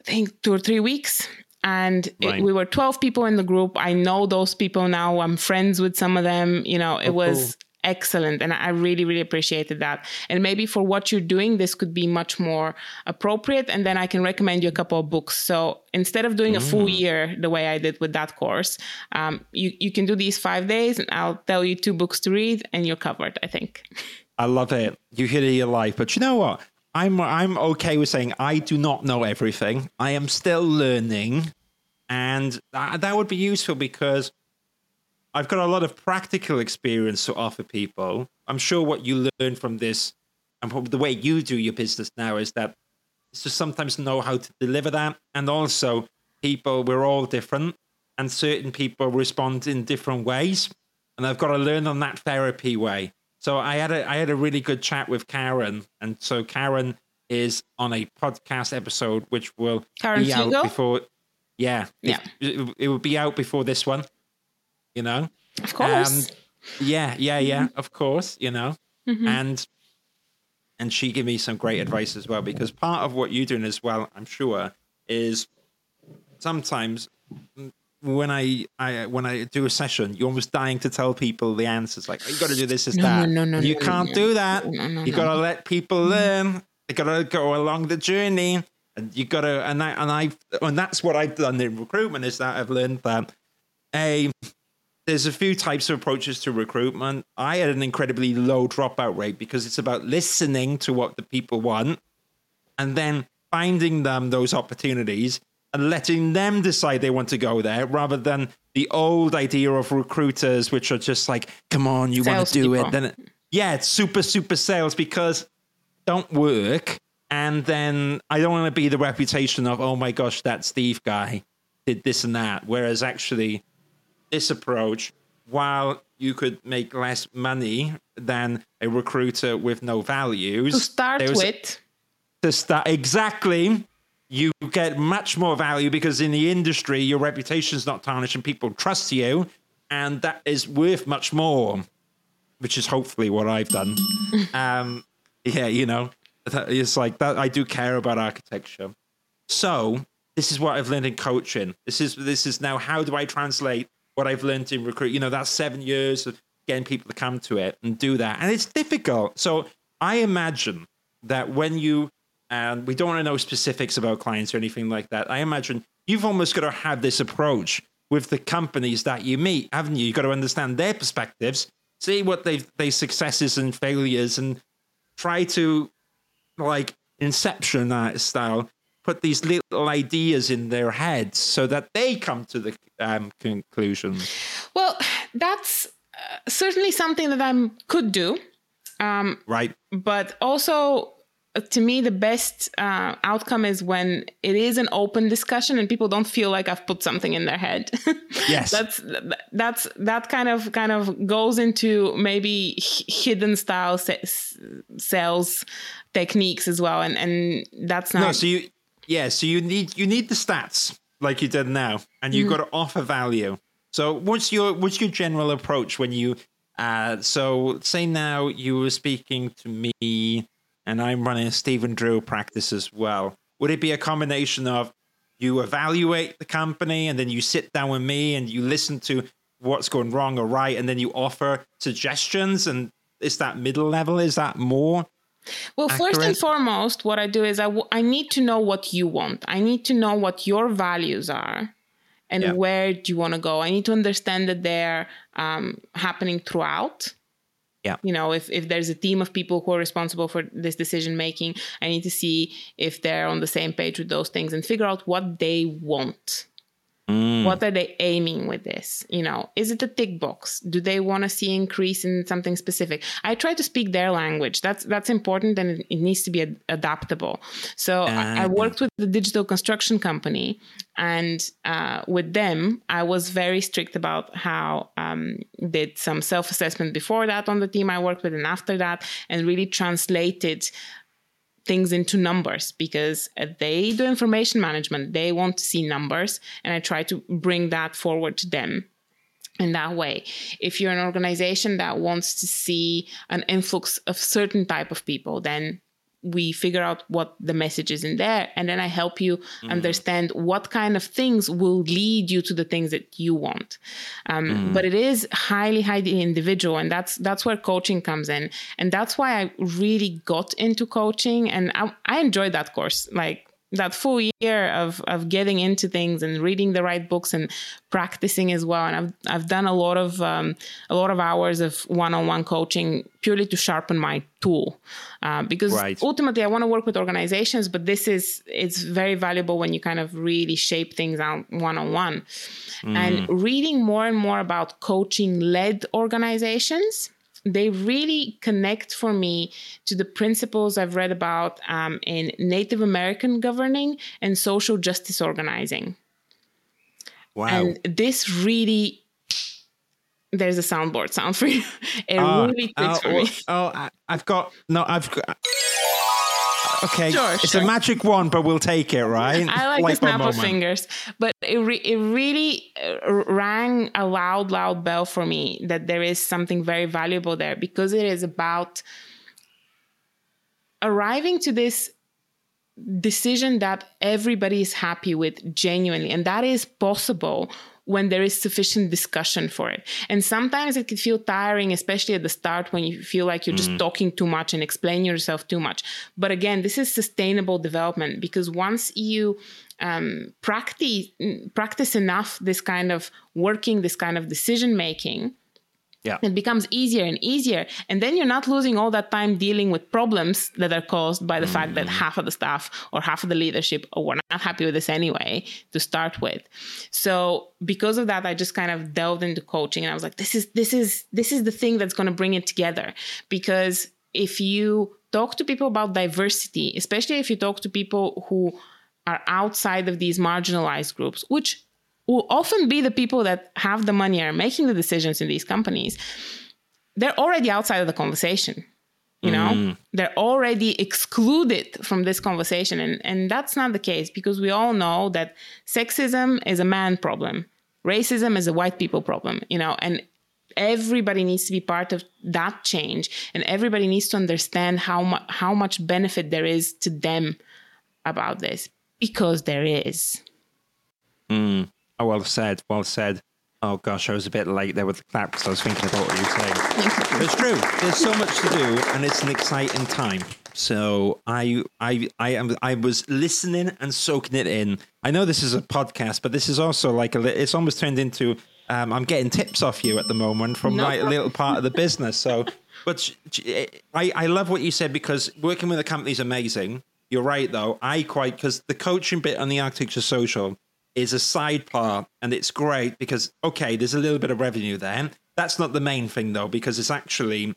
I think, two or three weeks. And it- we were 12 people in the group. I know those people now. I'm friends with some of them. You know, it Oh, was excellent. And I really, really appreciated that. And maybe for what you're doing, this could be much more appropriate. And then I can recommend you a couple of books. So instead of doing a full Mm. year the way I did with that course, um, you, you can do these five days and I'll tell you two books to read and you're covered, I think. I love it. You hit it your life, but you know what? I'm I'm okay with saying I do not know everything. I am still learning, and that, that would be useful because I've got a lot of practical experience to offer people. I'm sure what you learn from this and probably the way you do your business now is that it's to sometimes know how to deliver that, and also people we're all different, and certain people respond in different ways, and I've got to learn on that therapy way. So I had a I had a really good chat with Karen, and so Karen is on a podcast episode which will Karen be out before. Yeah, Yeah. it, it will be out before this one. You know, Of course. Um, Yeah, yeah, yeah. Of course, you know, mm-hmm. and and she gave me some great advice as well because part of what you're doing as well, I'm sure, is sometimes when I, I when I do a session, you're almost dying to tell people the answers. Like, oh, you got to do this, this, no, that. No, no, no, you no, can't no, do that. No, no, you got to let people learn. You got to go along the journey, and you got to. And I and I and that's what I've done in recruitment is that I've learned that a there's a few types of approaches to recruitment. I had an incredibly low dropout rate because it's about listening to what the people want, and then finding them those opportunities and letting them decide they want to go there rather than the old idea of recruiters, which are just like, come on, you want to do people. it. Then, it, yeah, it's super, super sales because don't work. And then I don't want to be the reputation of, oh my gosh, that Steve guy did this and that. Whereas actually, this approach, while you could make less money than a recruiter with no values, to start with, to start exactly. You get much more value because in the industry your reputation is not tarnished and people trust you and that is worth much more which is hopefully what i've done. Um, yeah you know it's like that i do care about architecture. So this is what i've learned in coaching. This is this is now how do i translate what i've learned in recruit you know that's seven years of getting people to come to it and do that and it's difficult so i imagine that when you and we don't want to know specifics about clients or anything like that. I imagine you've almost got to have this approach with the companies that you meet, haven't you? You've got to understand their perspectives, see what they they successes and failures, and try to like inception that style, put these little ideas in their heads so that they come to the um, conclusion. Well, that's uh, certainly something that I could do. Um, right. But also to me the best uh, outcome is when it is an open discussion and people don't feel like i've put something in their head yes that's that's that kind of kind of goes into maybe hidden style sales techniques as well and and that's not no so you yeah so you need you need the stats like you did now and you've mm-hmm. got to offer value so what's your what's your general approach when you uh so say now you were speaking to me and I'm running a Stephen Drew practice as well. Would it be a combination of you evaluate the company and then you sit down with me and you listen to what's going wrong or right, and then you offer suggestions? And is that middle level? Is that more? Well, accurate? first and foremost, what I do is I, w- I need to know what you want. I need to know what your values are and yeah. where do you want to go. I need to understand that they're um, happening throughout yeah you know if, if there's a team of people who are responsible for this decision making i need to see if they're on the same page with those things and figure out what they want Mm. What are they aiming with this? You know, is it a tick box? Do they want to see increase in something specific? I try to speak their language. That's that's important, and it, it needs to be ad- adaptable. So uh, I, I, worked with the digital construction company, and uh, with them, I was very strict about how um, did some self assessment before that on the team I worked with, and after that, and really translated things into numbers because uh, they do information management. They want to see numbers, and I try to bring that forward to them in that way if you're an organization that wants to see an influx of certain type of people then we figure out what the message is in there and then i help you mm. understand what kind of things will lead you to the things that you want um, mm. but it is highly highly individual and that's that's where coaching comes in and that's why i really got into coaching and i, I enjoyed that course like that full year of of getting into things and reading the right books and practicing as well and i've i've done a lot of um, a lot of hours of one-on-one coaching purely to sharpen my tool uh, because right. ultimately i want to work with organizations but this is it's very valuable when you kind of really shape things out one-on-one mm. and reading more and more about coaching led organizations they really connect for me to the principles I've read about um, in Native American governing and social justice organizing. Wow. And this really there's a soundboard sound for you. It uh, really fits uh, for me. Oh, I, have got no, I've got. Okay, Sure, it's sure. a magic wand, but we'll take it, right? I like the snap of fingers, but it re- it really uh, rang a loud, loud bell for me that there is something very valuable there because it is about arriving to this decision that everybody is happy with genuinely, and that is possible when there is sufficient discussion for it. And sometimes it can feel tiring, especially at the start when you feel like you're just talking too much and explaining yourself too much. But again, this is sustainable development because once you um, practice practice enough this kind of working, this kind of decision making, Yeah. it becomes easier and easier. And then you're not losing all that time dealing with problems that are caused by the fact that mm. half of the staff or half of the leadership oh, were not happy with this anyway to start with. So because of that, I just kind of delved into coaching and I was like, this is this is this is the thing that's gonna bring it together. Because if you talk to people about diversity, especially if you talk to people who are outside of these marginalized groups, which will often be the people that have the money and are making the decisions in these companies they're already outside of the conversation you know? Mm. They're already excluded from this conversation and and that's not the case because we all know that sexism is a man problem. Racism is a white people problem you know? And everybody needs to be part of that change and everybody needs to understand how much how much benefit there is to them about this because there is mm. Oh, well said. Well said. Oh gosh, I was a bit late there with the clap because I was thinking about what you were saying. It's true. There's so much to do, and it's an exciting time. So I, I, I am. I was listening and soaking it in. I know this is a podcast, but this is also like a. It's almost turned into. Um, I'm getting tips off you at the moment from No my problem. little part of the business. So, but I, I love what you said because working with a company is amazing. You're right, though. I quite because the coaching bit on the Architecture Social is a side part, and it's great because okay, there's a little bit of revenue there. That's not the main thing though, because it's actually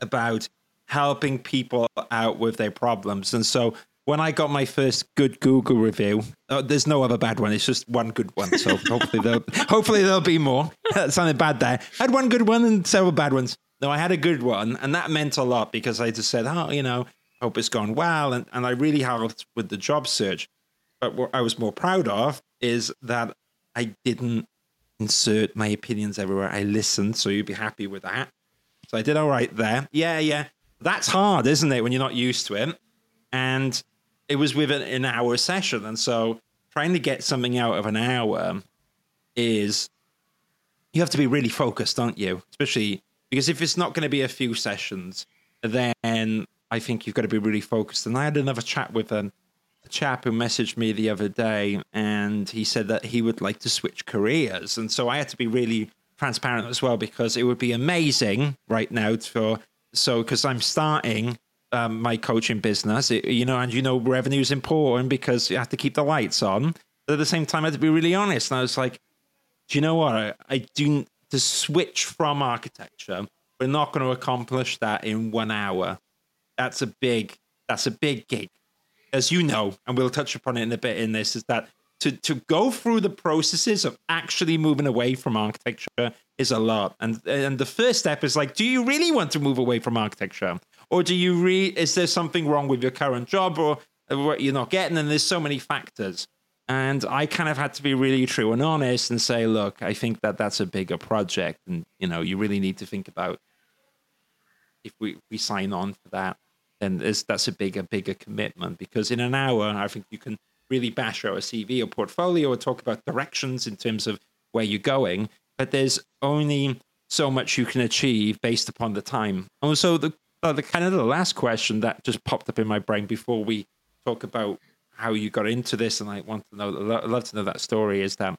about helping people out with their problems. And so when I got my first good Google review, uh, there's no other bad one. It's just one good one. So hopefully there'll hopefully there'll be more. Sounded bad there. I had one good one and several bad ones. No, I had a good one, and that meant a lot because I just said, oh, you know, hope it's gone well, and, and I really helped with the job search. But what I was more proud of is that I didn't insert my opinions everywhere. I listened, so you'd be happy with that. So I did all right there. Yeah, yeah. That's hard, isn't it, when you're not used to it? And it was within an hour session. And so trying to get something out of an hour is you have to be really focused, don't you? Especially because if it's not going to be a few sessions, then I think you've got to be really focused. And I had another chat with um, a chap who messaged me the other day, and he said that he would like to switch careers. And so I had to be really transparent as well because it would be amazing right now for so because I'm starting um, my coaching business, it, you know, and you know, revenue is important because you have to keep the lights on. But at the same time, I had to be really honest. And I was like, do you know what? I, I do to switch from architecture. We're not going to accomplish that in one hour. That's a big. That's a big gig, as you know, and we'll touch upon it in a bit. In this, is that to to go through the processes of actually moving away from architecture is a lot. And and the first step is like, do you really want to move away from architecture, or do you re? Is there something wrong with your current job, or what you're not getting? And there's so many factors. And I kind of had to be really true and honest and say, look, I think that that's a bigger project, and you know, you really need to think about if we we sign on for that, then that's a bigger bigger commitment because in an hour, I think you can really bash out a CV or portfolio or talk about directions in terms of where you're going, but there's only so much you can achieve based upon the time. And so the uh, the kind of the last question that just popped up in my brain before we talk about how you got into this, and I want to know, I'd love to know that story, is that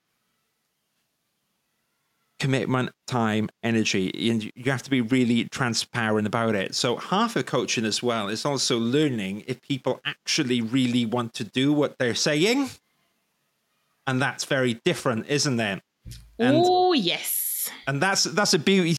commitment, time, energy, and you have to be really transparent about it. So half of coaching as well is also learning if people actually really want to do what they're saying, and that's very different, isn't it? Oh yes. and that's that's a beauty.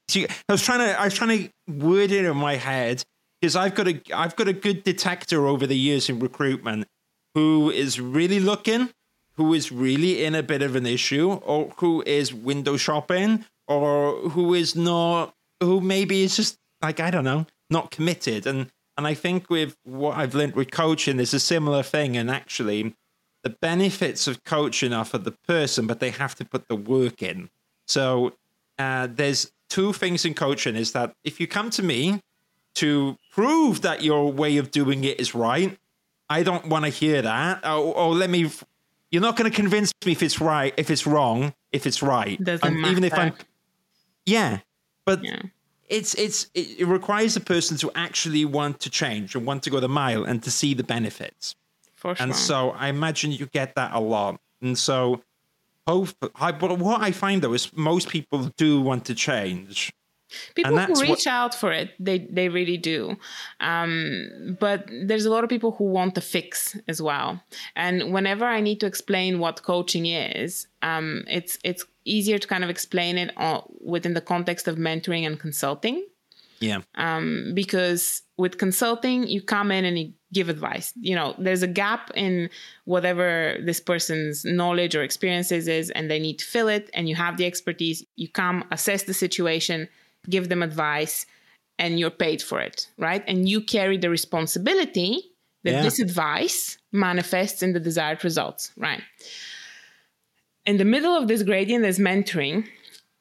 I was trying to I was trying to word it in my head because I've got a I've got a good detector over the years in recruitment who is really looking, who is really in a bit of an issue, or who is window shopping, or who is not, who maybe is just like I don't know, not committed. And And I think with what I've learned with coaching, there's a similar thing. And actually, the benefits of coaching are for the person, but they have to put the work in. So uh, there's two things in coaching is that if you come to me to prove that your way of doing it is right, I don't want to hear that. Or, or let me, you're not going to convince me if it's right, if it's wrong, if it's right. Doesn't matter. Even if I'm, yeah, but Yeah. it's it's it, requires a person to actually want to change and want to go the mile and to see the benefits. For sure. And so I imagine you get that a lot. And so, hope, I, but what I find though is most people do want to change. People who what- reach out for it they they really do. Um, but there's a lot of people who want a fix as well. And whenever i need to explain what coaching is um, it's it's easier to kind of explain it uh, within the context of mentoring and consulting. Yeah. um, because with consulting you come in and you give advice. You know there's a gap in whatever this person's knowledge or experiences is and they need to fill it and you have the expertise. You come assess the situation give them advice and you're paid for it right and you carry the responsibility that Yeah. this advice manifests in the desired results right in the middle of this gradient is mentoring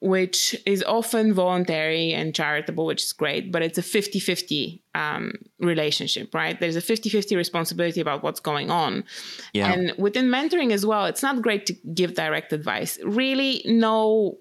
which is often voluntary and charitable, which is great, but it's a 50 50 um, relationship, right? There's a 50 50 responsibility about what's going on. Yeah. And within mentoring as well, it's not great to give direct advice. Really, no.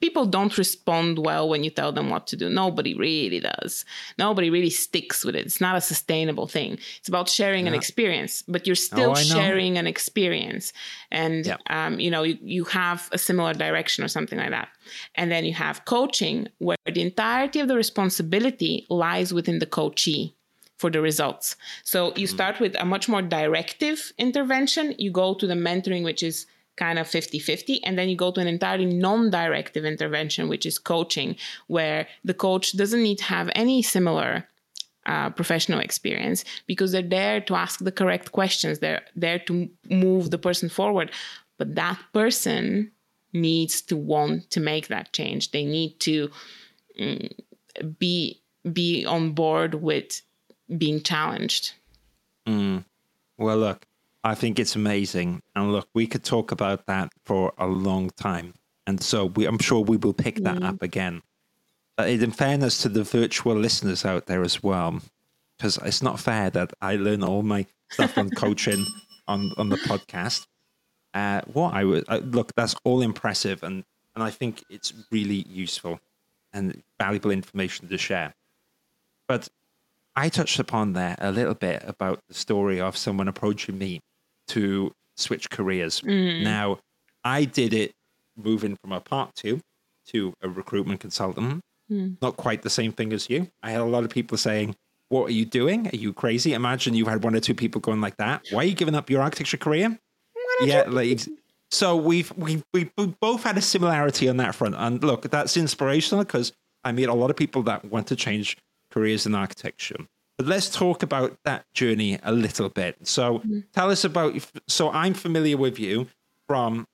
People don't respond well when you tell them what to do. Nobody really does. Nobody really sticks with it. It's not a sustainable thing. It's about sharing an experience, but you're still Oh, I know. sharing an experience. And Yeah. um, you know you, you have a similar direction or something like that and then you have coaching where the entirety of the responsibility lies within the coachee for the results so you start with a much more directive intervention you go to the mentoring which is kind of 50-50 and then you go to an entirely non-directive intervention which is coaching where the coach doesn't need to have any similar uh, professional experience because they're there to ask the correct questions. They're there to move the person forward. But that person needs to want to make that change. They need to mm, be be on board with being challenged. Well, look, I think it's amazing. And look, we could talk about that for a long time. And so we, I'm sure we will pick that up again. But in fairness to the virtual listeners out there as well, because it's not fair that I learn all my stuff on coaching on, on the podcast. Uh, what I would uh, look, that's all impressive. And, and I think it's really useful and valuable information to share. But I touched upon there a little bit about the story of someone approaching me to switch careers. Now, I did it moving from a part two to a recruitment consultant. Not quite the same thing as you. I had a lot of people saying, What are you doing? Are you crazy? Imagine you had one or two people going like that. Why are you giving up your architecture career? yeah, like so we've we we we both had a similarity on that front. And look, that's inspirational because I meet a lot of people that want to change careers in architecture. But let's talk about that journey a little bit. So mm-hmm. tell us about. So I'm familiar with you from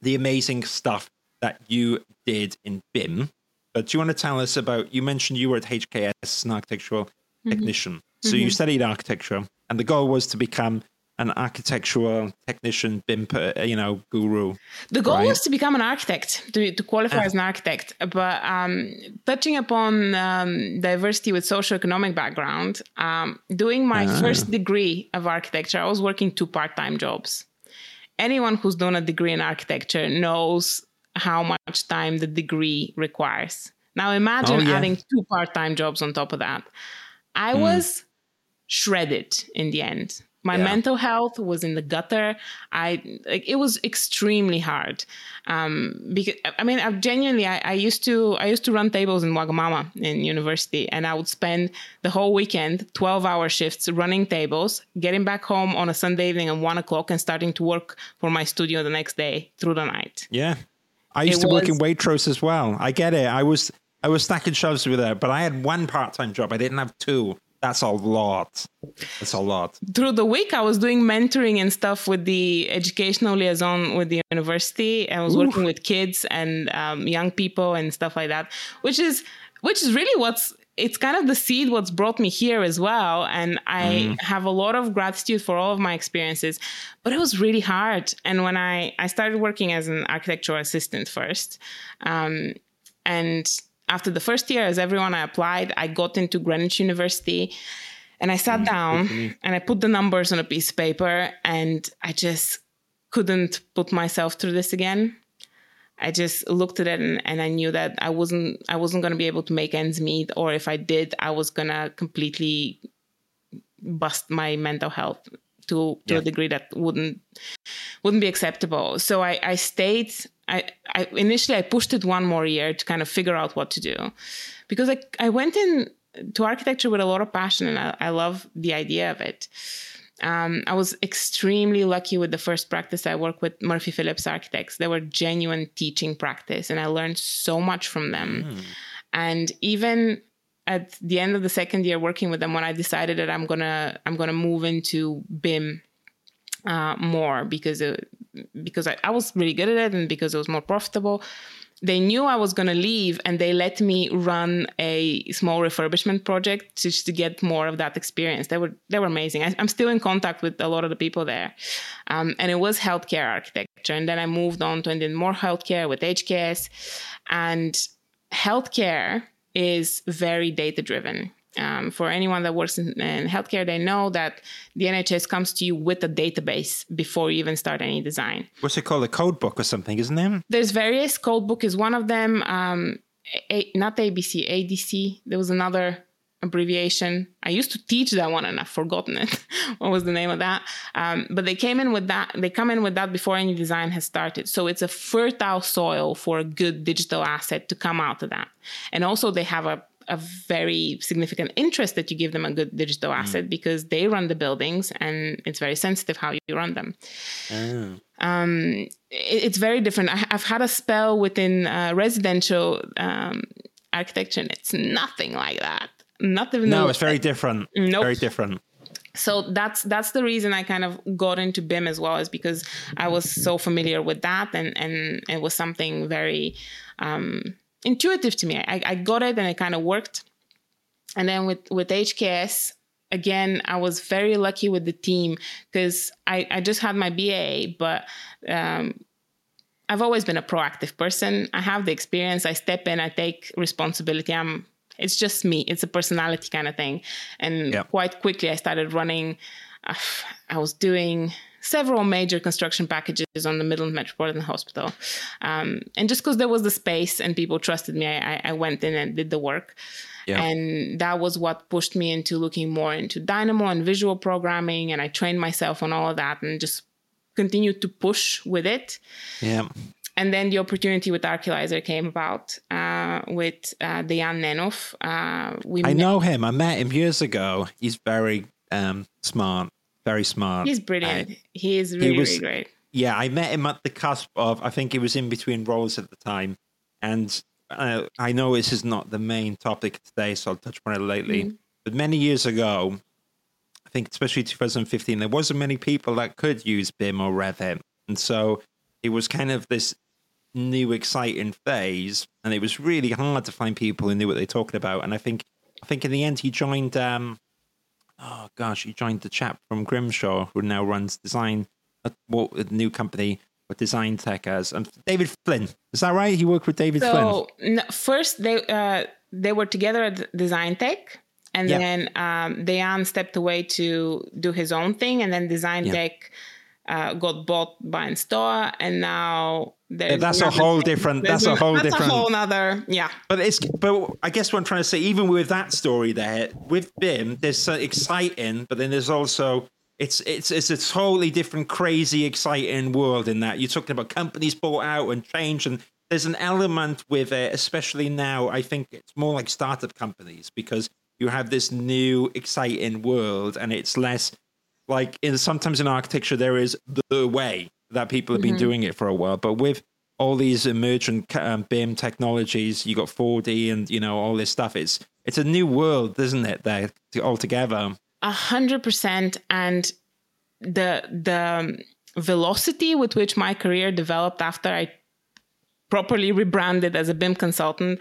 the amazing stuff that you did in BIM. But do you want to tell us about? You mentioned you were at HKS as an architectural mm-hmm. technician. So you mm-hmm. studied architecture, and the goal was to become an architectural technician, bimper, you know, guru. The goal Right. was to become an architect, to, to qualify as an architect. But um, touching upon um, diversity with socioeconomic background, um, doing my first degree of architecture, I was working two part time jobs. Anyone who's done a degree in architecture knows how much time the degree requires. Now imagine Oh, yeah. adding two part time jobs on top of that. I was shredded in the end. My Yeah. mental health was in the gutter. I like it was extremely hard. Um, because I mean, I genuinely, I, I used to, I used to run tables in Wagamama in university, and I would spend the whole weekend, twelve-hour shifts, running tables, getting back home on a Sunday evening at one o'clock, and starting to work for my studio the next day through the night. Yeah. I used It to work in was- Waitrose as well. I get it. I was I was stacking shelves with her, but I had one part time job. I didn't have two. That's a lot. That's a lot. through the week i was doing mentoring and stuff with the educational liaison with the university i was working with kids and um, young people and stuff like that which is which is really what's it's kind of the seed what's brought me here as well. And I mm. have a lot of gratitude for all of my experiences, but it was really hard. And when I, I started working as an architectural assistant first, um, and after the first year, as everyone I applied, I got into Greenwich University and I sat mm, down and I put the numbers on a piece of paper and I just couldn't put myself through this again. I just looked at it and, and I knew that I wasn't I wasn't gonna be able to make ends meet, or if I did, I was gonna completely bust my mental health to to yeah. a degree that wouldn't wouldn't be acceptable. So I, I stayed. I, I initially I pushed it one more year to kind of figure out what to do, because I I went in to architecture with a lot of passion and I, I love the idea of it. Um, I was extremely lucky with the first practice I worked with Murphy Phillips Architects. They were genuine teaching practice, and I learned so much from them. Mm. And even at the end of the second year working with them, when I decided that I'm gonna I'm gonna move into BIM uh, more because it, because I, I was really good at it and because it was more profitable they knew I was going to leave and they let me run a small refurbishment project just to get more of that experience. They were they were amazing. I, am still in contact with a lot of the people there, um, and it was healthcare architecture. And then I moved on to and did more healthcare with HKS, and healthcare is very data driven. Um, for anyone that works in, in, healthcare, they know that the NHS comes to you with a database before you even start any design. What's it called? A code book or something, isn't there? There's various. Code book is one of them. Um, a, not ABC, ADC. There was another abbreviation. I used to teach that one and I've forgotten it. what was the name of that? Um, but they came in with that. They come in with that before any design has started. So it's a fertile soil for a good digital asset to come out of that. And also they have a a very significant interest that you give them a good digital mm. asset because they run the buildings and it's very sensitive how you run them. Oh. Um, it, it's very different. I, have had a spell within uh, residential um, architecture, and it's nothing like that. Not even no, it's very different. Nope. Very different so that's that's the reason I kind of got into BIM as well is because I was so familiar with that and and it was something very um, intuitive to me. I, I got it and it kind of worked. And then with, with HKS, again, I was very lucky with the team because I, I just had my BA, but um, I've always been a proactive person. I have the experience. I step in, I take responsibility. I'm it's just me. It's a personality kind of thing. And yep. quite quickly, I started running. Uh, I was doing several major construction packages on the Midland Metropolitan Hospital. Um, and just because there was the space and people trusted me, I, I went in and did the work. Yeah. And that was what pushed me into looking more into Dynamo and visual programming. And I trained myself on all of that and just continued to push with it. Yeah. And then the opportunity with Archilizer came about uh, with uh, Dejan Nenov. Uh, we I met- know him. I met him years ago. He's very um, smart very smart. He's brilliant. I, he is really, he was, really great. Yeah, I met him at the cusp of, I think he was in between roles at the time. And uh, I know this is not the main topic today, so I'll touch on it lately. Mm-hmm. But many years ago, I think especially 2015, there wasn't many people that could use BIM or Revit. And so it was kind of this new exciting phase and it was really hard to find people who knew what they're talking about and i think i think in the end he joined um oh gosh, he joined the chap from Grimshaw who now runs design, uh, what the new company with design tech as, and David Flynn. Is that right? He worked with David so, Flynn. No, first they uh, they were together at Design Tech, and yeah. then um, Dejan stepped away to do his own thing, and then Design yeah. Tech uh, got bought by a store, and now that's a whole different. That's a whole that's different. a whole other. Yeah. But it's. But I guess what I'm trying to say, even with that story there, with BIM, there's so exciting, but then there's also it's it's it's a totally different, crazy, exciting world in that you're talking about companies bought out and changed, and there's an element with it, especially now. I think it's more like startup companies because you have this new, exciting world, and it's less like in sometimes in architecture there is the way that people have been mm-hmm. doing it for a while, but with all these emergent um, BIM technologies, you got 4D and you know all this stuff. It's it's a new world, isn't it? There altogether. A hundred percent, and the the velocity with which my career developed after I properly rebranded as a BIM consultant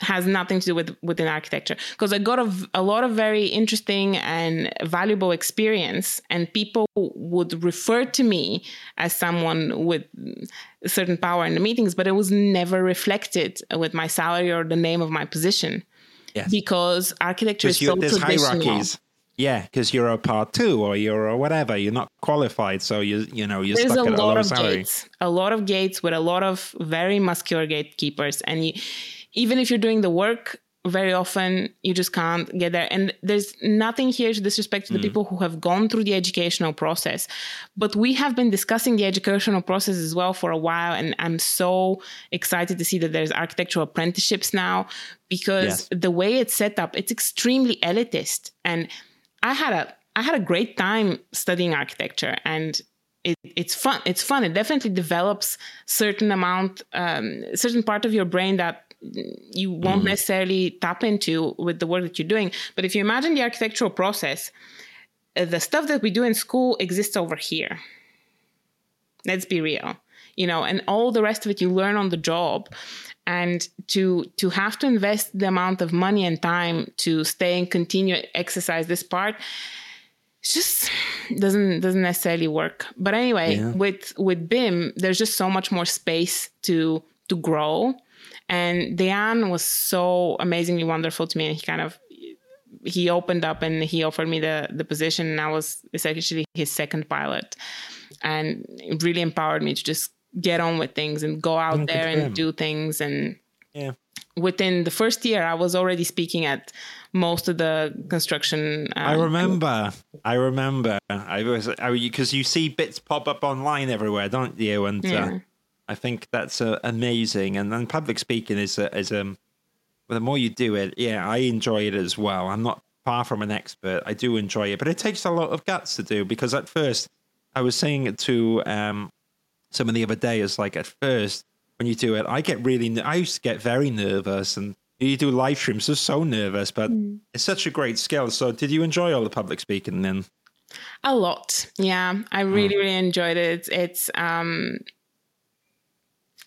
has nothing to do with within architecture because I got a, a, lot of very interesting and valuable experience, and people would refer to me as someone with certain power in the meetings, but it was never reflected with my salary or the name of my position. Yes. Because architecture is so there's hierarchies. Yeah, because you're a part two or you're a whatever. You're not qualified, so you you know you're There's stuck a at lot a of salary. gates, a lot of gates with a lot of very muscular gatekeepers, and you, even if you're doing the work, very often you just can't get there. And there's nothing here to disrespect to the mm. people who have gone through the educational process. But we have been discussing the educational process as well for a while. And I'm so excited to see that there's architectural apprenticeships now because yes. the way it's set up, it's extremely elitist. And I had a I had a great time studying architecture and it, it's fun. It's fun. It definitely develops certain amount, um, certain part of your brain that you won't mm. necessarily tap into with the work that you're doing. But if you imagine the architectural process, uh, the stuff that we do in school exists over here. Let's be real, you know, and all the rest of it you learn on the job. And to to have to invest the amount of money and time to stay and continue exercise this part, it just doesn't doesn't necessarily work. But anyway, yeah. with with BIM, there's just so much more space to to grow and Dejan was so amazingly wonderful to me. And he kind of he opened up and he offered me the the position, and I was essentially his second pilot, and it really empowered me to just get on with things and go out there and do things. And yeah, within the first year, I was already speaking at most of the construction. Um, I remember. I remember. I was because you see bits pop up online everywhere, don't you? And uh, yeah. uh, I think that's uh, amazing. And then public speaking is a, is um, well, the more you do it, yeah, I enjoy it as well. I'm not far from an expert. I do enjoy it, but it takes a lot of guts to do because at first I was saying it to um, someone the other day is like at first when you do it, I get really, I used to get very nervous and you do live streams, just so nervous, but mm. it's such a great skill. So did you enjoy all the public speaking then? A lot. Yeah, I really, oh. really enjoyed it. It's, um,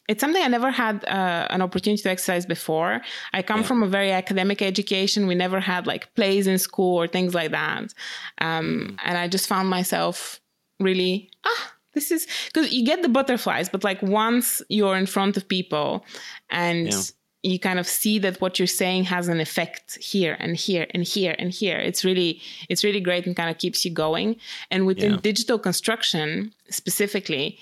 it's something I never had uh, an opportunity to exercise before. I come yeah. from a very academic education. We never had like plays in school or things like that. Um, mm. And I just found myself really, ah, this is because you get the butterflies, but like once you're in front of people and yeah. you kind of see that what you're saying has an effect here and here and here and here, it's really, it's really great and kind of keeps you going. And within yeah. digital construction specifically,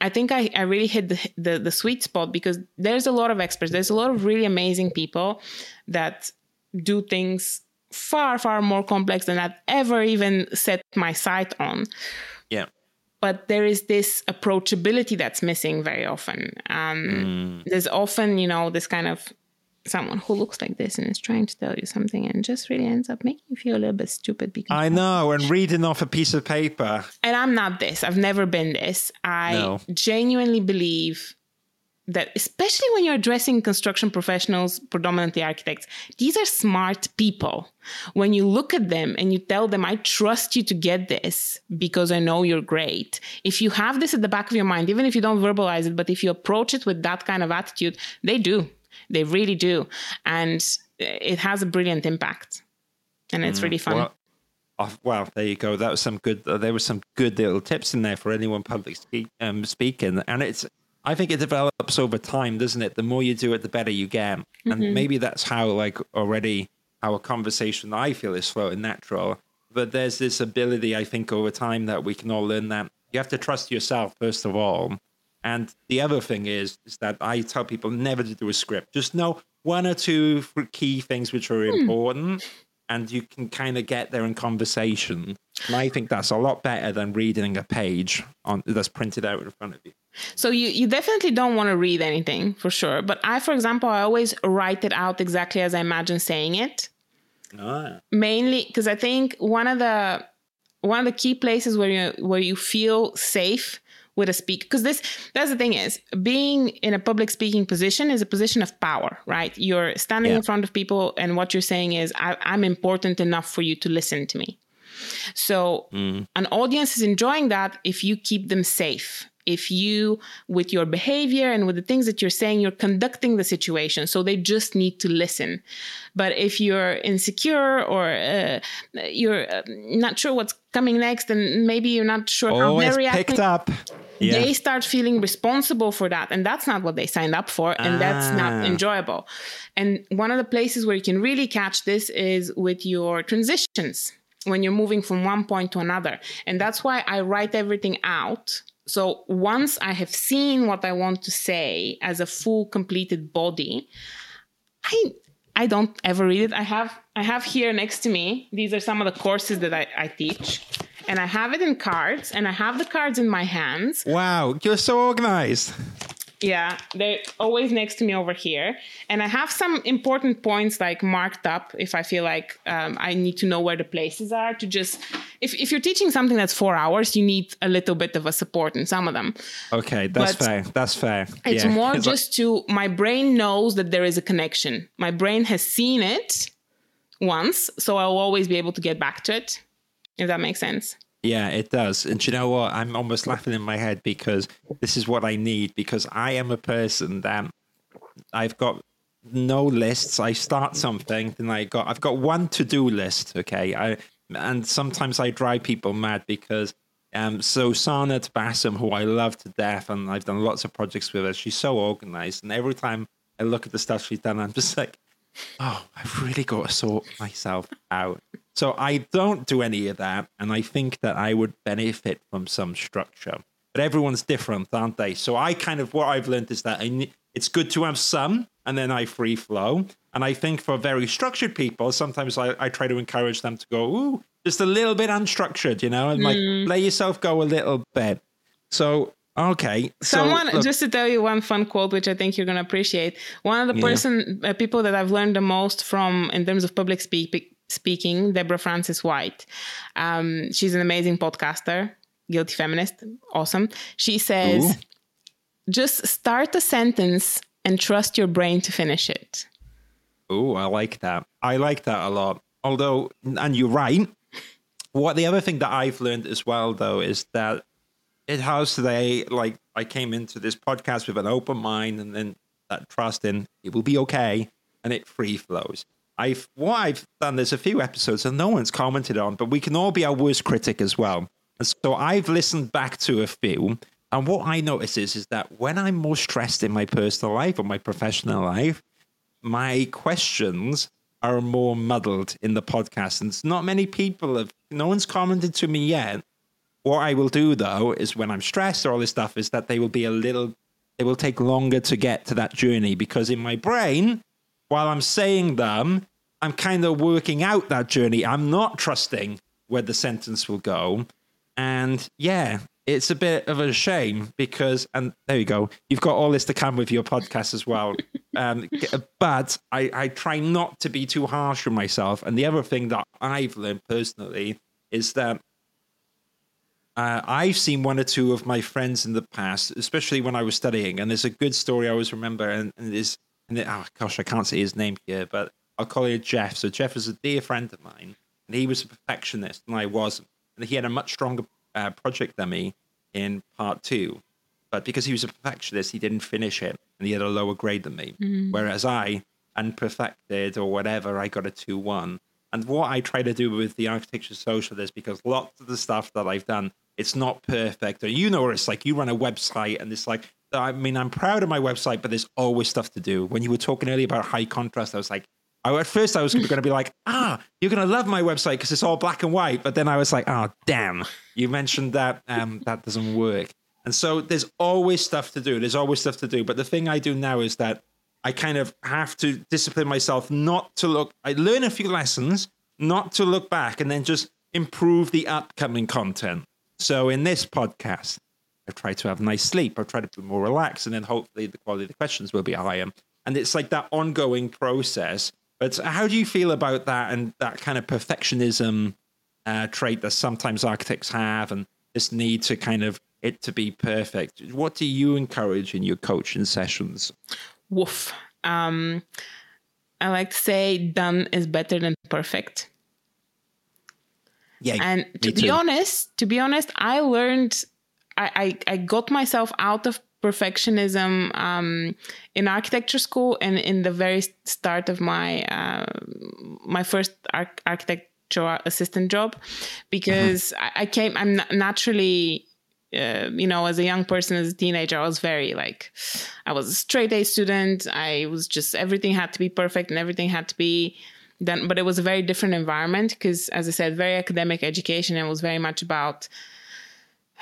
I think I, I really hit the, the, the sweet spot because there's a lot of experts. There's a lot of really amazing people that do things far far more complex than I've ever even set my sight on. Yeah. But there is this approachability that's missing very often. Um, mm. There's often, you know, this kind of someone who looks like this and is trying to tell you something and just really ends up making you feel a little bit stupid because I know and reading off a piece of paper. And I'm not this. I've never been this. I no. genuinely believe that especially when you're addressing construction professionals, predominantly architects, these are smart people. When you look at them and you tell them, I trust you to get this because I know you're great. If you have this at the back of your mind, even if you don't verbalize it, but if you approach it with that kind of attitude, they do. They really do. And it has a brilliant impact. And it's mm, really fun. Well, oh, well, there you go. That was some good. Uh, there were some good little tips in there for anyone public speak, um, speaking, and it's. I think it develops over time, doesn't it? The more you do it, the better you get, mm-hmm. and maybe that's how, like, already our conversation I feel is flowing natural. But there's this ability, I think, over time that we can all learn that you have to trust yourself first of all, and the other thing is, is that I tell people never to do a script. Just know one or two key things which are hmm. important, and you can kind of get there in conversation. And I think that's a lot better than reading a page on that's printed out in front of you. So you, you definitely don't want to read anything for sure. But I, for example, I always write it out exactly as I imagine saying it. Oh. Mainly because I think one of the one of the key places where you where you feel safe with a speaker because this that's the thing is being in a public speaking position is a position of power right you're standing yeah. in front of people and what you're saying is I, am important enough for you to listen to me so mm. an audience is enjoying that if you keep them safe if you, with your behavior and with the things that you're saying, you're conducting the situation. So they just need to listen. But if you're insecure or uh, you're uh, not sure what's coming next, and maybe you're not sure oh, how they're reacting, picked up. Yeah. They start feeling responsible for that. And that's not what they signed up for. And ah. that's not ah. enjoyable. And one of the places where you can really catch this is with your transitions when you're moving from one point to another. And that's why I write everything out. So once I have seen what I want to say as a full completed body, I I don't ever read it. I have I have here next to me. These are some of the courses that I, I teach. And I have it in cards and I have the cards in my hands. Wow, you're so organized. Yeah, they're always next to me over here. And I have some important points like marked up if I feel like um, I need to know where the places are to just. If, if you're teaching something that's four hours, you need a little bit of a support in some of them. Okay, that's but fair. That's fair. It's yeah. more it's just like- to. My brain knows that there is a connection. My brain has seen it once, so I'll always be able to get back to it, if that makes sense. Yeah, it does. And you know what? I'm almost laughing in my head because this is what I need because I am a person that I've got no lists. I start something, then I got I've got one to-do list, okay? I and sometimes I drive people mad because um so Sanat Bassam, who I love to death and I've done lots of projects with her, she's so organized and every time I look at the stuff she's done, I'm just like, oh, I've really got to sort myself out. So I don't do any of that, and I think that I would benefit from some structure. But everyone's different, aren't they? So I kind of what I've learned is that I, it's good to have some, and then I free flow. And I think for very structured people, sometimes I, I try to encourage them to go, ooh, just a little bit unstructured, you know, and mm. like let yourself go a little bit. So Okay. Someone so, just to tell you one fun quote, which I think you're going to appreciate. One of the yeah. person uh, people that I've learned the most from in terms of public speak, speaking, Deborah Frances-White. Um, she's an amazing podcaster, guilty feminist, awesome. She says, Ooh. just start a sentence and trust your brain to finish it. Oh, I like that. I like that a lot. Although, and you're right. What the other thing that I've learned as well, though, is that it has today like I came into this podcast with an open mind and then that trust in it will be okay and it free flows. I've what I've done there's a few episodes that no one's commented on, but we can all be our worst critic as well. And so I've listened back to a few and what I notice is, is that when I'm more stressed in my personal life or my professional life, my questions are more muddled in the podcast. And it's not many people have no one's commented to me yet what I will do though is when I'm stressed or all this stuff is that they will be a little, It will take longer to get to that journey because in my brain, while I'm saying them, I'm kind of working out that journey. I'm not trusting where the sentence will go. And yeah, it's a bit of a shame because, and there you go, you've got all this to come with your podcast as well. um, but I, I try not to be too harsh on myself. And the other thing that I've learned personally is that uh, I've seen one or two of my friends in the past, especially when I was studying, and there's a good story I always remember, and, and there's, and it, oh gosh, I can't say his name here, but I'll call it Jeff. So Jeff is a dear friend of mine, and he was a perfectionist, and I wasn't, and he had a much stronger uh, project than me in part two, but because he was a perfectionist, he didn't finish it, and he had a lower grade than me. Mm-hmm. Whereas I, unperfected or whatever, I got a two one. And what I try to do with the architecture social is because lots of the stuff that I've done it's not perfect. Or you know it's like. You run a website and it's like, I mean, I'm proud of my website, but there's always stuff to do. When you were talking earlier about high contrast, I was like, I, at first I was going to be like, ah, you're going to love my website because it's all black and white. But then I was like, oh, damn, you mentioned that um, that doesn't work. And so there's always stuff to do. There's always stuff to do. But the thing I do now is that I kind of have to discipline myself not to look, I learn a few lessons, not to look back and then just improve the upcoming content. So in this podcast, I've tried to have nice sleep. I've tried to be more relaxed, and then hopefully the quality of the questions will be higher. And it's like that ongoing process. But how do you feel about that and that kind of perfectionism uh, trait that sometimes architects have, and this need to kind of it to be perfect? What do you encourage in your coaching sessions? Woof. Um, I like to say done is better than perfect. Yeah. And to be honest, to be honest, I learned I, I, I got myself out of perfectionism um, in architecture school and in the very start of my uh, my first arch- architectural assistant job because mm-hmm. I, I, came I'm naturally uh, you know as a young person as a teenager I was very like I was a straight A student I was just everything had to be perfect and everything had to be done but it was a very different environment because as I said very academic education and was very much about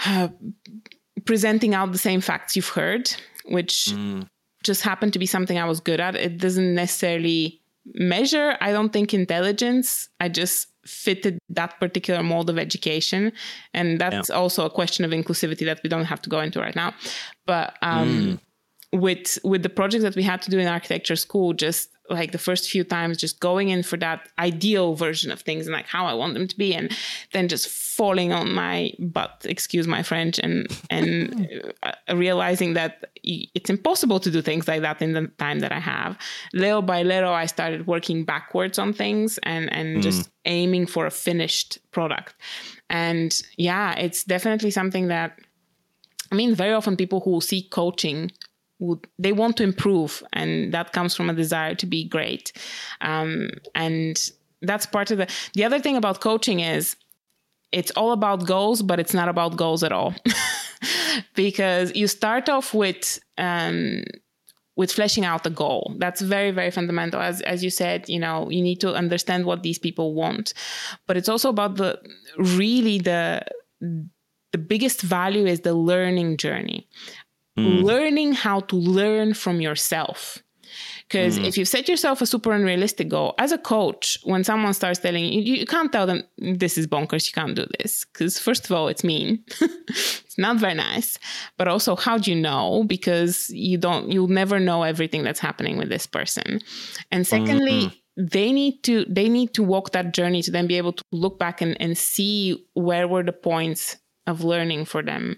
uh, presenting out the same facts you've heard, which mm. just happened to be something I was good at. It doesn't necessarily measure, I don't think, intelligence. I just fitted that particular mold of education. And that's yeah. also a question of inclusivity that we don't have to go into right now. But um, mm. with with the projects that we had to do in architecture school, just like the first few times just going in for that ideal version of things and like how I want them to be and then just falling on my butt excuse my french and and uh, realizing that it's impossible to do things like that in the time that I have little by little I started working backwards on things and and mm. just aiming for a finished product and yeah it's definitely something that I mean very often people who seek coaching would they want to improve and that comes from a desire to be great. Um, and that's part of the the other thing about coaching is it's all about goals but it's not about goals at all. Because you start off with um, with fleshing out the goal. That's very very fundamental. As as you said you know you need to understand what these people want. But it's also about the really the the biggest value is the learning journey mm. learning how to learn from yourself. Because mm. if you set yourself a super unrealistic goal, as a coach, when someone starts telling you, you can't tell them this is bonkers, you can't do this. Because first of all, it's mean, it's not very nice. But also, how do you know? Because you don't, you'll never know everything that's happening with this person. And secondly, mm-hmm they need to they need to walk that journey to then be able to look back and, and see where were the points of learning for them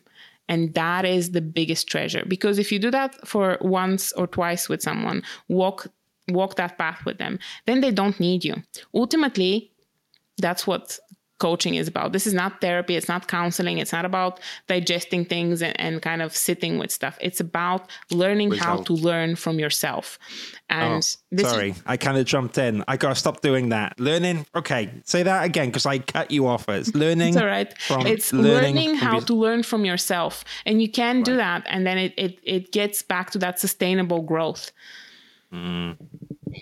and that is the biggest treasure. Because if you do that for once or twice with someone walk walk that path with them then they don't need you. Ultimately that's what coaching is about. This is not therapy, it's not counseling, it's not about digesting things and, and kind of sitting with stuff. It's about learning Result. how to learn from yourself. And oh, sorry, is, I kind of jumped in. I gotta stop doing that. Learning, okay, say that again because I cut you off. It's learning. it's all right. It's learning, learning how to learn from yourself, and you can right. do that, and then it, it it gets back to that sustainable growth. Mm,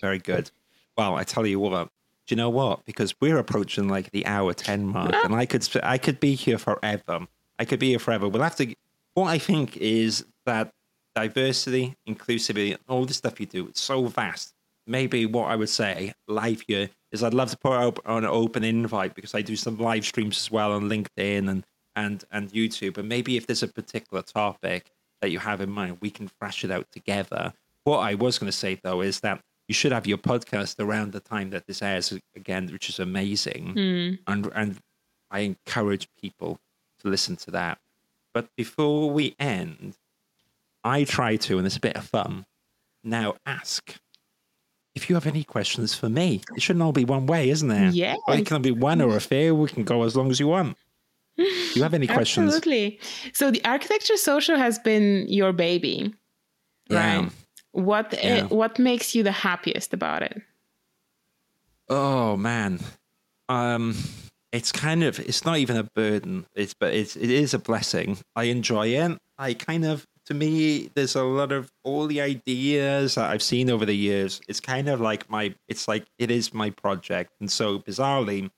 very good. Well, I tell you what, do you know what? Because we're approaching like the hour ten mark, and I could I could be here forever. I could be here forever. We'll have to. What I think is that diversity, inclusivity, all the stuff you do, it's so vast. Maybe what I would say live here is I'd love to put out an open invite because I do some live streams as well on LinkedIn and and and YouTube. And maybe if there's a particular topic that you have in mind, we can thrash it out together. What I was going to say though is that you should have your podcast around the time that this airs again, which is amazing. Mm. And and I encourage people to listen to that. But before we end, I try to, and it's a bit of fun, now ask if you have any questions for me. It shouldn't all be one way, isn't there? Yeah. it can be one or a few. We can go as long as you want. Do you have any questions? Absolutely. So the architecture social has been your baby, yeah. right? What yeah. what makes you the happiest about it? Oh man, um, it's kind of it's not even a burden. It's but it's it is a blessing. I enjoy it. I kind of to me, there's a lot of all the ideas that I've seen over the years. It's kind of like my it's like it is my project, and so bizarrely,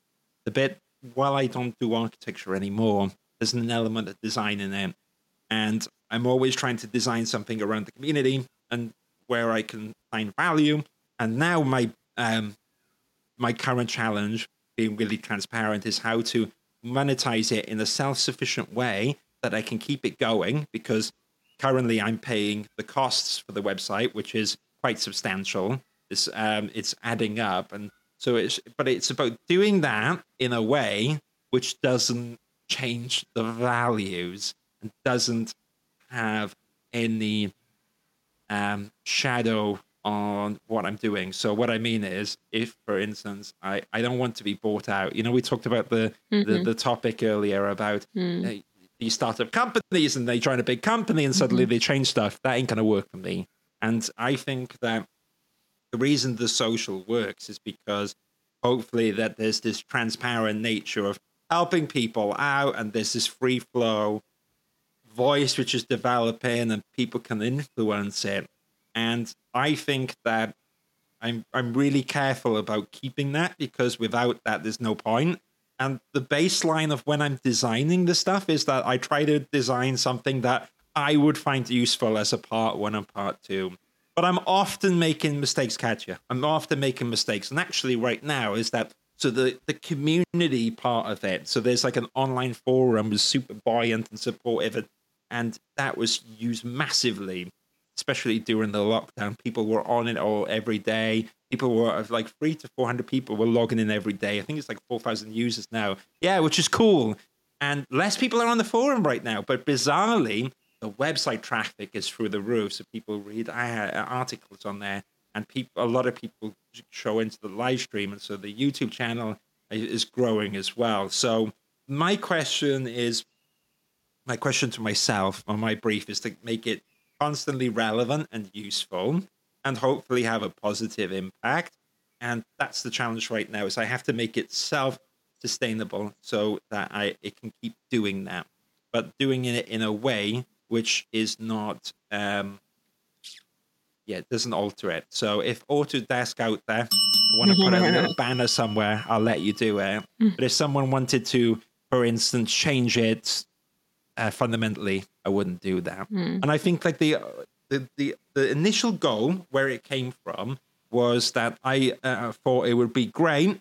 the bit while I don't do architecture anymore, there's an element of design in it, and I'm always trying to design something around the community and where I can find value. And now my um, my current challenge, being really transparent, is how to monetize it in a self-sufficient way that I can keep it going because currently I'm paying the costs for the website, which is quite substantial. It's um, it's adding up, and so it's but it's about doing that in a way which doesn't change the values and doesn't have any um, shadow on what I'm doing. So what I mean is, if for instance, I, I don't want to be bought out. You know, we talked about the mm-hmm. the, the, topic earlier about mm. uh, these startup companies and they join a big company and suddenly mm-hmm. they change stuff. That ain't gonna work for me. And I think that the reason the social works is because hopefully that there's this transparent nature of helping people out and there's this free flow voice which is developing and people can influence it. And I think that I'm I'm really careful about keeping that because without that there's no point. And the baseline of when I'm designing the stuff is that I try to design something that I would find useful as a part one and part two. But I'm often making mistakes, Katja. I'm often making mistakes. And actually, right now, is that so the, the community part of it. So there's like an online forum was super buoyant and supportive. And, and that was used massively, especially during the lockdown. People were on it all every day people were like three to 400 people were logging in every day. I think it's like 4,000 users now. Yeah, which is cool. And less people are on the forum right now. But bizarrely, the website traffic is through the roof. So people read uh, articles on there, and people, a lot of people show into the live stream. And so the YouTube channel is growing as well. So my question is my question to myself on my brief is to make it constantly relevant and useful and hopefully have a positive impact. And that's the challenge right now is I have to make it self sustainable so that I it can keep doing that, but doing it in a way which is not um yeah, it doesn't alter it. So if Autodesk out there want to put a little banner somewhere, I'll let you do it. Mm. But if someone wanted to, for instance, change it uh, fundamentally, I wouldn't do that. Mm. And I think like the the, the, the initial goal, where it came from, was that I uh, thought it would be great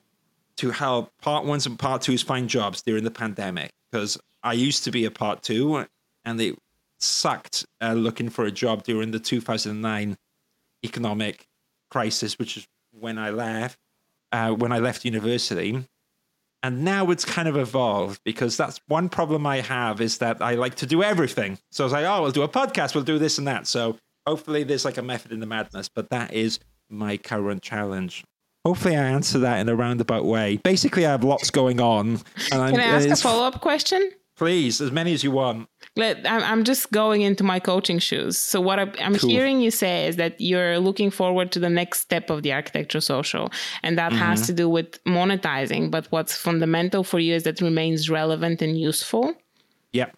to help part ones and part twos find jobs during the pandemic because I used to be a part two and it sucked uh, looking for a job during the 2009 economic crisis, which is when I left. Uh, when I left university, and now it's kind of evolved because that's one problem I have is that I like to do everything. So I was like, oh, we'll do a podcast, we'll do this and that. So hopefully there's like a method in the madness, but that is my current challenge. Hopefully I answer that in a roundabout way. Basically, I have lots going on. And Can I'm, I ask a follow up question? Please, as many as you want. I'm just going into my coaching shoes. So what I'm cool. hearing you say is that you're looking forward to the next step of the architecture social, and that mm-hmm. has to do with monetizing. But what's fundamental for you is that remains relevant and useful. Yeah.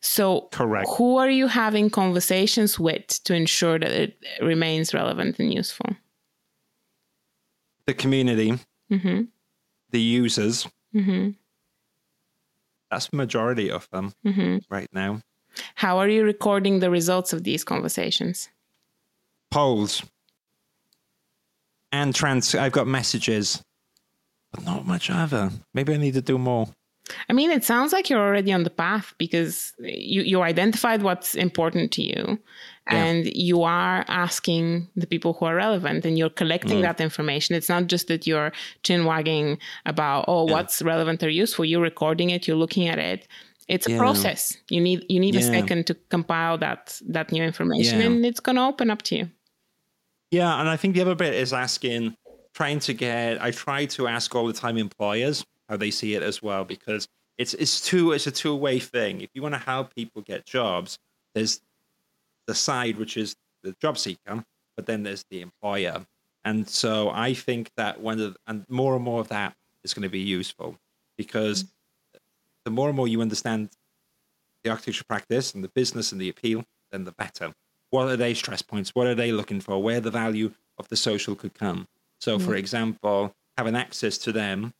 So correct. Who are you having conversations with to ensure that it remains relevant and useful? The community, mm-hmm. the users. Mm-hmm that's the majority of them mm-hmm. right now. How are you recording the results of these conversations? Polls and trans. I've got messages, but not much other. Maybe I need to do more. I mean, it sounds like you're already on the path because you, you identified what's important to you and you are asking the people who are relevant and you're collecting mm. that information. It's not just that you're chin wagging about, oh, yeah. what's relevant or useful. You're recording it, you're looking at it. It's a yeah. process. You need you need a second to compile that that new information and it's gonna open up to you. Yeah, and I think the other bit is asking trying to get I try to ask all the time employers how they see it as well because it's it's two it's a two way thing. If you want to help people get jobs, there's the side which is the job seeker, but then there's the employer. And so I think that when the, and more and more of that is going to be useful because mm-hmm. the more and more you understand the architecture practice and the business and the appeal, then the better. What are they stress points? What are they looking for? Where the value of the social could come. So, mm-hmm. for example, having access to them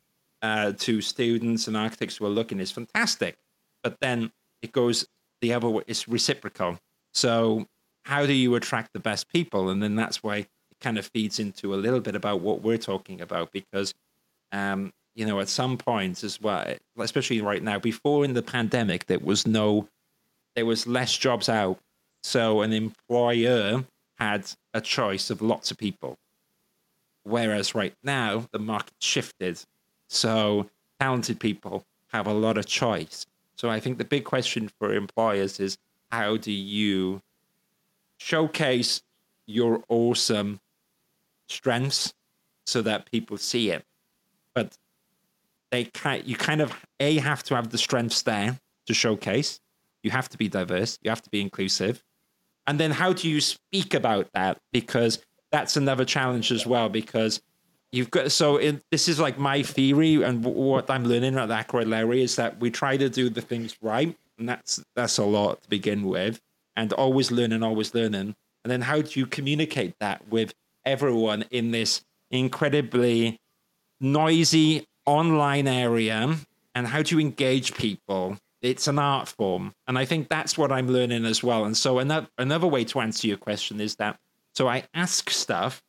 uh, to students and architects who are looking is fantastic. But then it goes the other way, it's reciprocal. So, how do you attract the best people? And then that's why it kind of feeds into a little bit about what we're talking about because, um, you know, at some points as well, especially right now, before in the pandemic, there was no, there was less jobs out. So, an employer had a choice of lots of people. Whereas right now, the market shifted so talented people have a lot of choice. So I think the big question for employers is how do you showcase your awesome strengths so that people see it? But they kind you kind of a have to have the strengths there to showcase, you have to be diverse, you have to be inclusive. And then how do you speak about that? Because that's another challenge as well, because you've got so in, this is like my theory and what I'm learning at Ackroyd Lowrie is that we try to do the things right, and that's that's a lot to begin with, and always learning, always learning. And then how do you communicate that with everyone in this incredibly noisy online area? And how do you engage people? It's an art form, and I think that's what I'm learning as well. And so another another way to answer your question is that so I ask stuff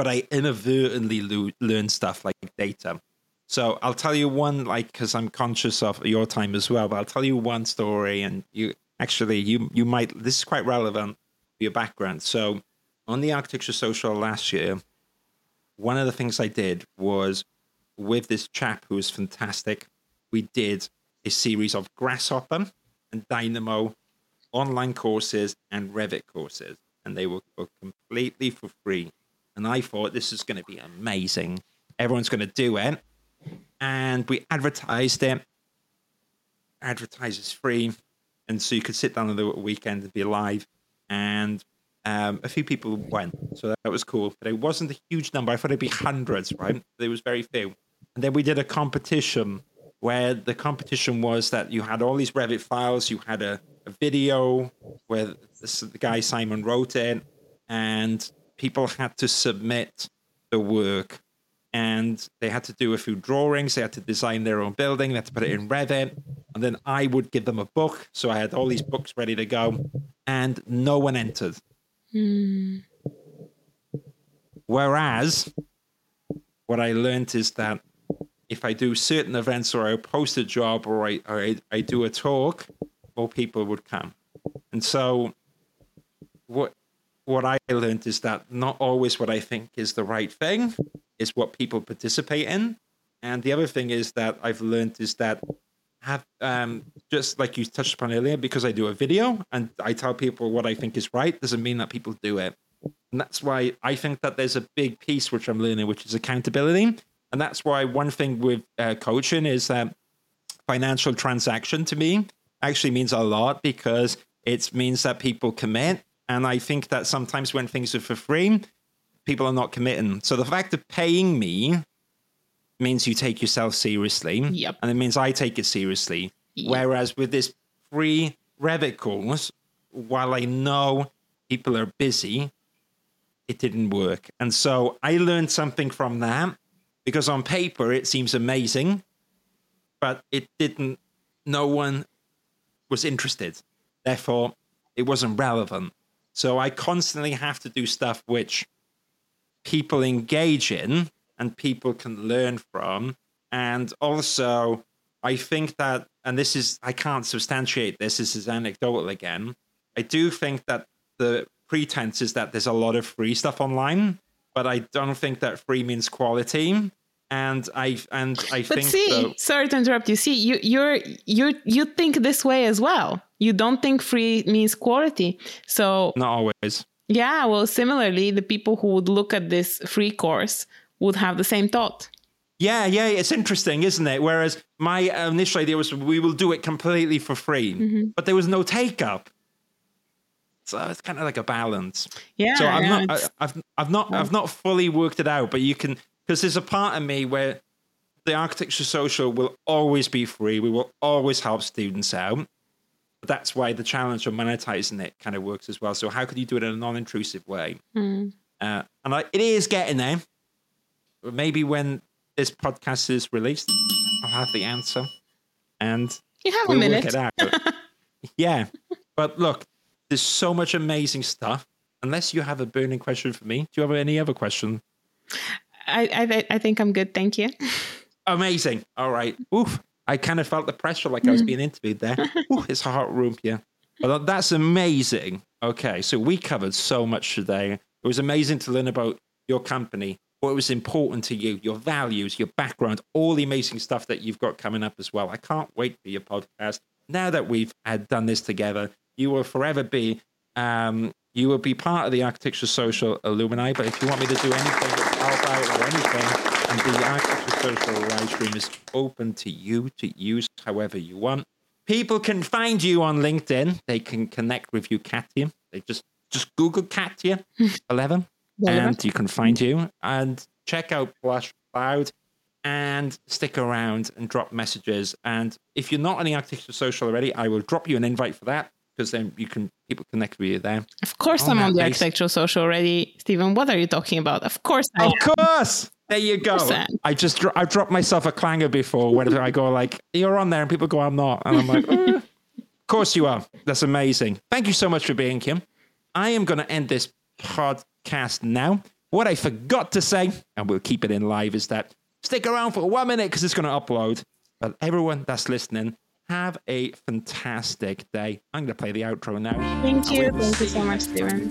but I inadvertently lo- learn stuff like data. So I'll tell you one, like, because I'm conscious of your time as well. But I'll tell you one story, and you actually you you might this is quite relevant for your background. So on the architecture social last year, one of the things I did was with this chap who was fantastic. We did a series of Grasshopper and Dynamo online courses and Revit courses, and they were completely for free and I thought this is going to be amazing. Everyone's going to do it. And we advertised it. Advertise is free. And so you could sit down on the weekend and be live. And um, a few people went. So that was cool. But it wasn't a huge number. I thought it'd be hundreds, right? There was very few. And then we did a competition where the competition was that you had all these Revit files, you had a, a video where this, the guy Simon wrote it, and people had to submit the work and they had to do a few drawings. They had to design their own building. They had to put it in Revit. And then I would give them a book. So I had all these books ready to go, and no one entered. Mm. Whereas, what I learned is that if I do certain events or I post a job or I, or I, I do a talk, more people would come. And so, what what I learned is that not always what I think is the right thing is what people participate in. And the other thing is that I've learned is that have um, just like you touched upon earlier, because I do a video and I tell people what I think is right, doesn't mean that people do it. And that's why I think that there's a big piece which I'm learning, which is accountability. And that's why one thing with uh, coaching is that financial transaction to me actually means a lot because it means that people commit and I think that sometimes when things are for free, people are not committing. So the fact of paying me means you take yourself seriously. Yep. And it means I take it seriously. Yep. Whereas with this free Revit course, while I know people are busy, it didn't work. And so I learned something from that because on paper it seems amazing, but it didn't, no one was interested. Therefore, it wasn't relevant. So I constantly have to do stuff which people engage in and people can learn from. And also, I think that, and this is, I can't substantiate this, this is anecdotal again. I do think that the pretense is that there's a lot of free stuff online, but I don't think that free means quality. And I and I but think see, so. sorry to interrupt you. See, you you're you you think this way as well. You don't think free means quality. So not always. Yeah, well, similarly, the people who would look at this free course would have the same thought. Yeah, yeah, it's interesting, isn't it? Whereas my initial idea was we will do it completely for free, mm-hmm. but there was no take up. So it's kind of like a balance. Yeah. So I'm yeah, not, I, have I've not, I've not fully worked it out, but you can, because there's a part of me where the architecture social will always be free. We will always help students out that's why the challenge of monetizing it kind of works as well. So how could you do it in a non-intrusive way? Mm. Uh, and I, it is getting there. Maybe when this podcast is released, I'll have the answer, and you have we'll a minute. Work it out. yeah, but look, there's so much amazing stuff. Unless you have a burning question for me, do you have any other question? I I, I think I'm good. Thank you. Amazing. All right. Oof. I kind of felt the pressure like I was hmm. being interviewed there. Ooh, it's a hot room here. But that's amazing. Okay, so we covered so much today. It was amazing to learn about your company, what was important to you, your values, your background, all the amazing stuff that you've got coming up as well. I can't wait for your podcast. Now that we've had done this together, you will forever be um, you will be part of the Architecture Social alumni. But if you want me to do anything, help out or anything, and the Architecture Social live stream is open to you to use however you want. people can find you on LinkedIn. They can connect with you, Katia. They just just Google Katia eleven, and you can find you and check out Plush Cloud and stick around and drop messages. And if you're not on the Architecture Social already, I will drop you an invite for that because then you can people connect with you there. Of course, On I'm on the base- architectural social already, Stephen. What are you talking about? Of course, I Of am. course. There you go. course I. I just dro- I've dropped myself a clanger before whenever I go like you're on there and people go I'm not and I'm like "Uh, of course you are. That's amazing. Thank you so much for being Kim. I am going to end this podcast now. What I forgot to say, and we'll keep it in live, is that stick around for one minute because it's going to upload. But everyone that's listening, have a fantastic day. I'm going to play the outro now. Thank you. Thank you so much, Stephen.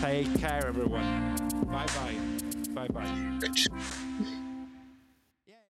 Take care, everyone. Bye bye. Bye bye.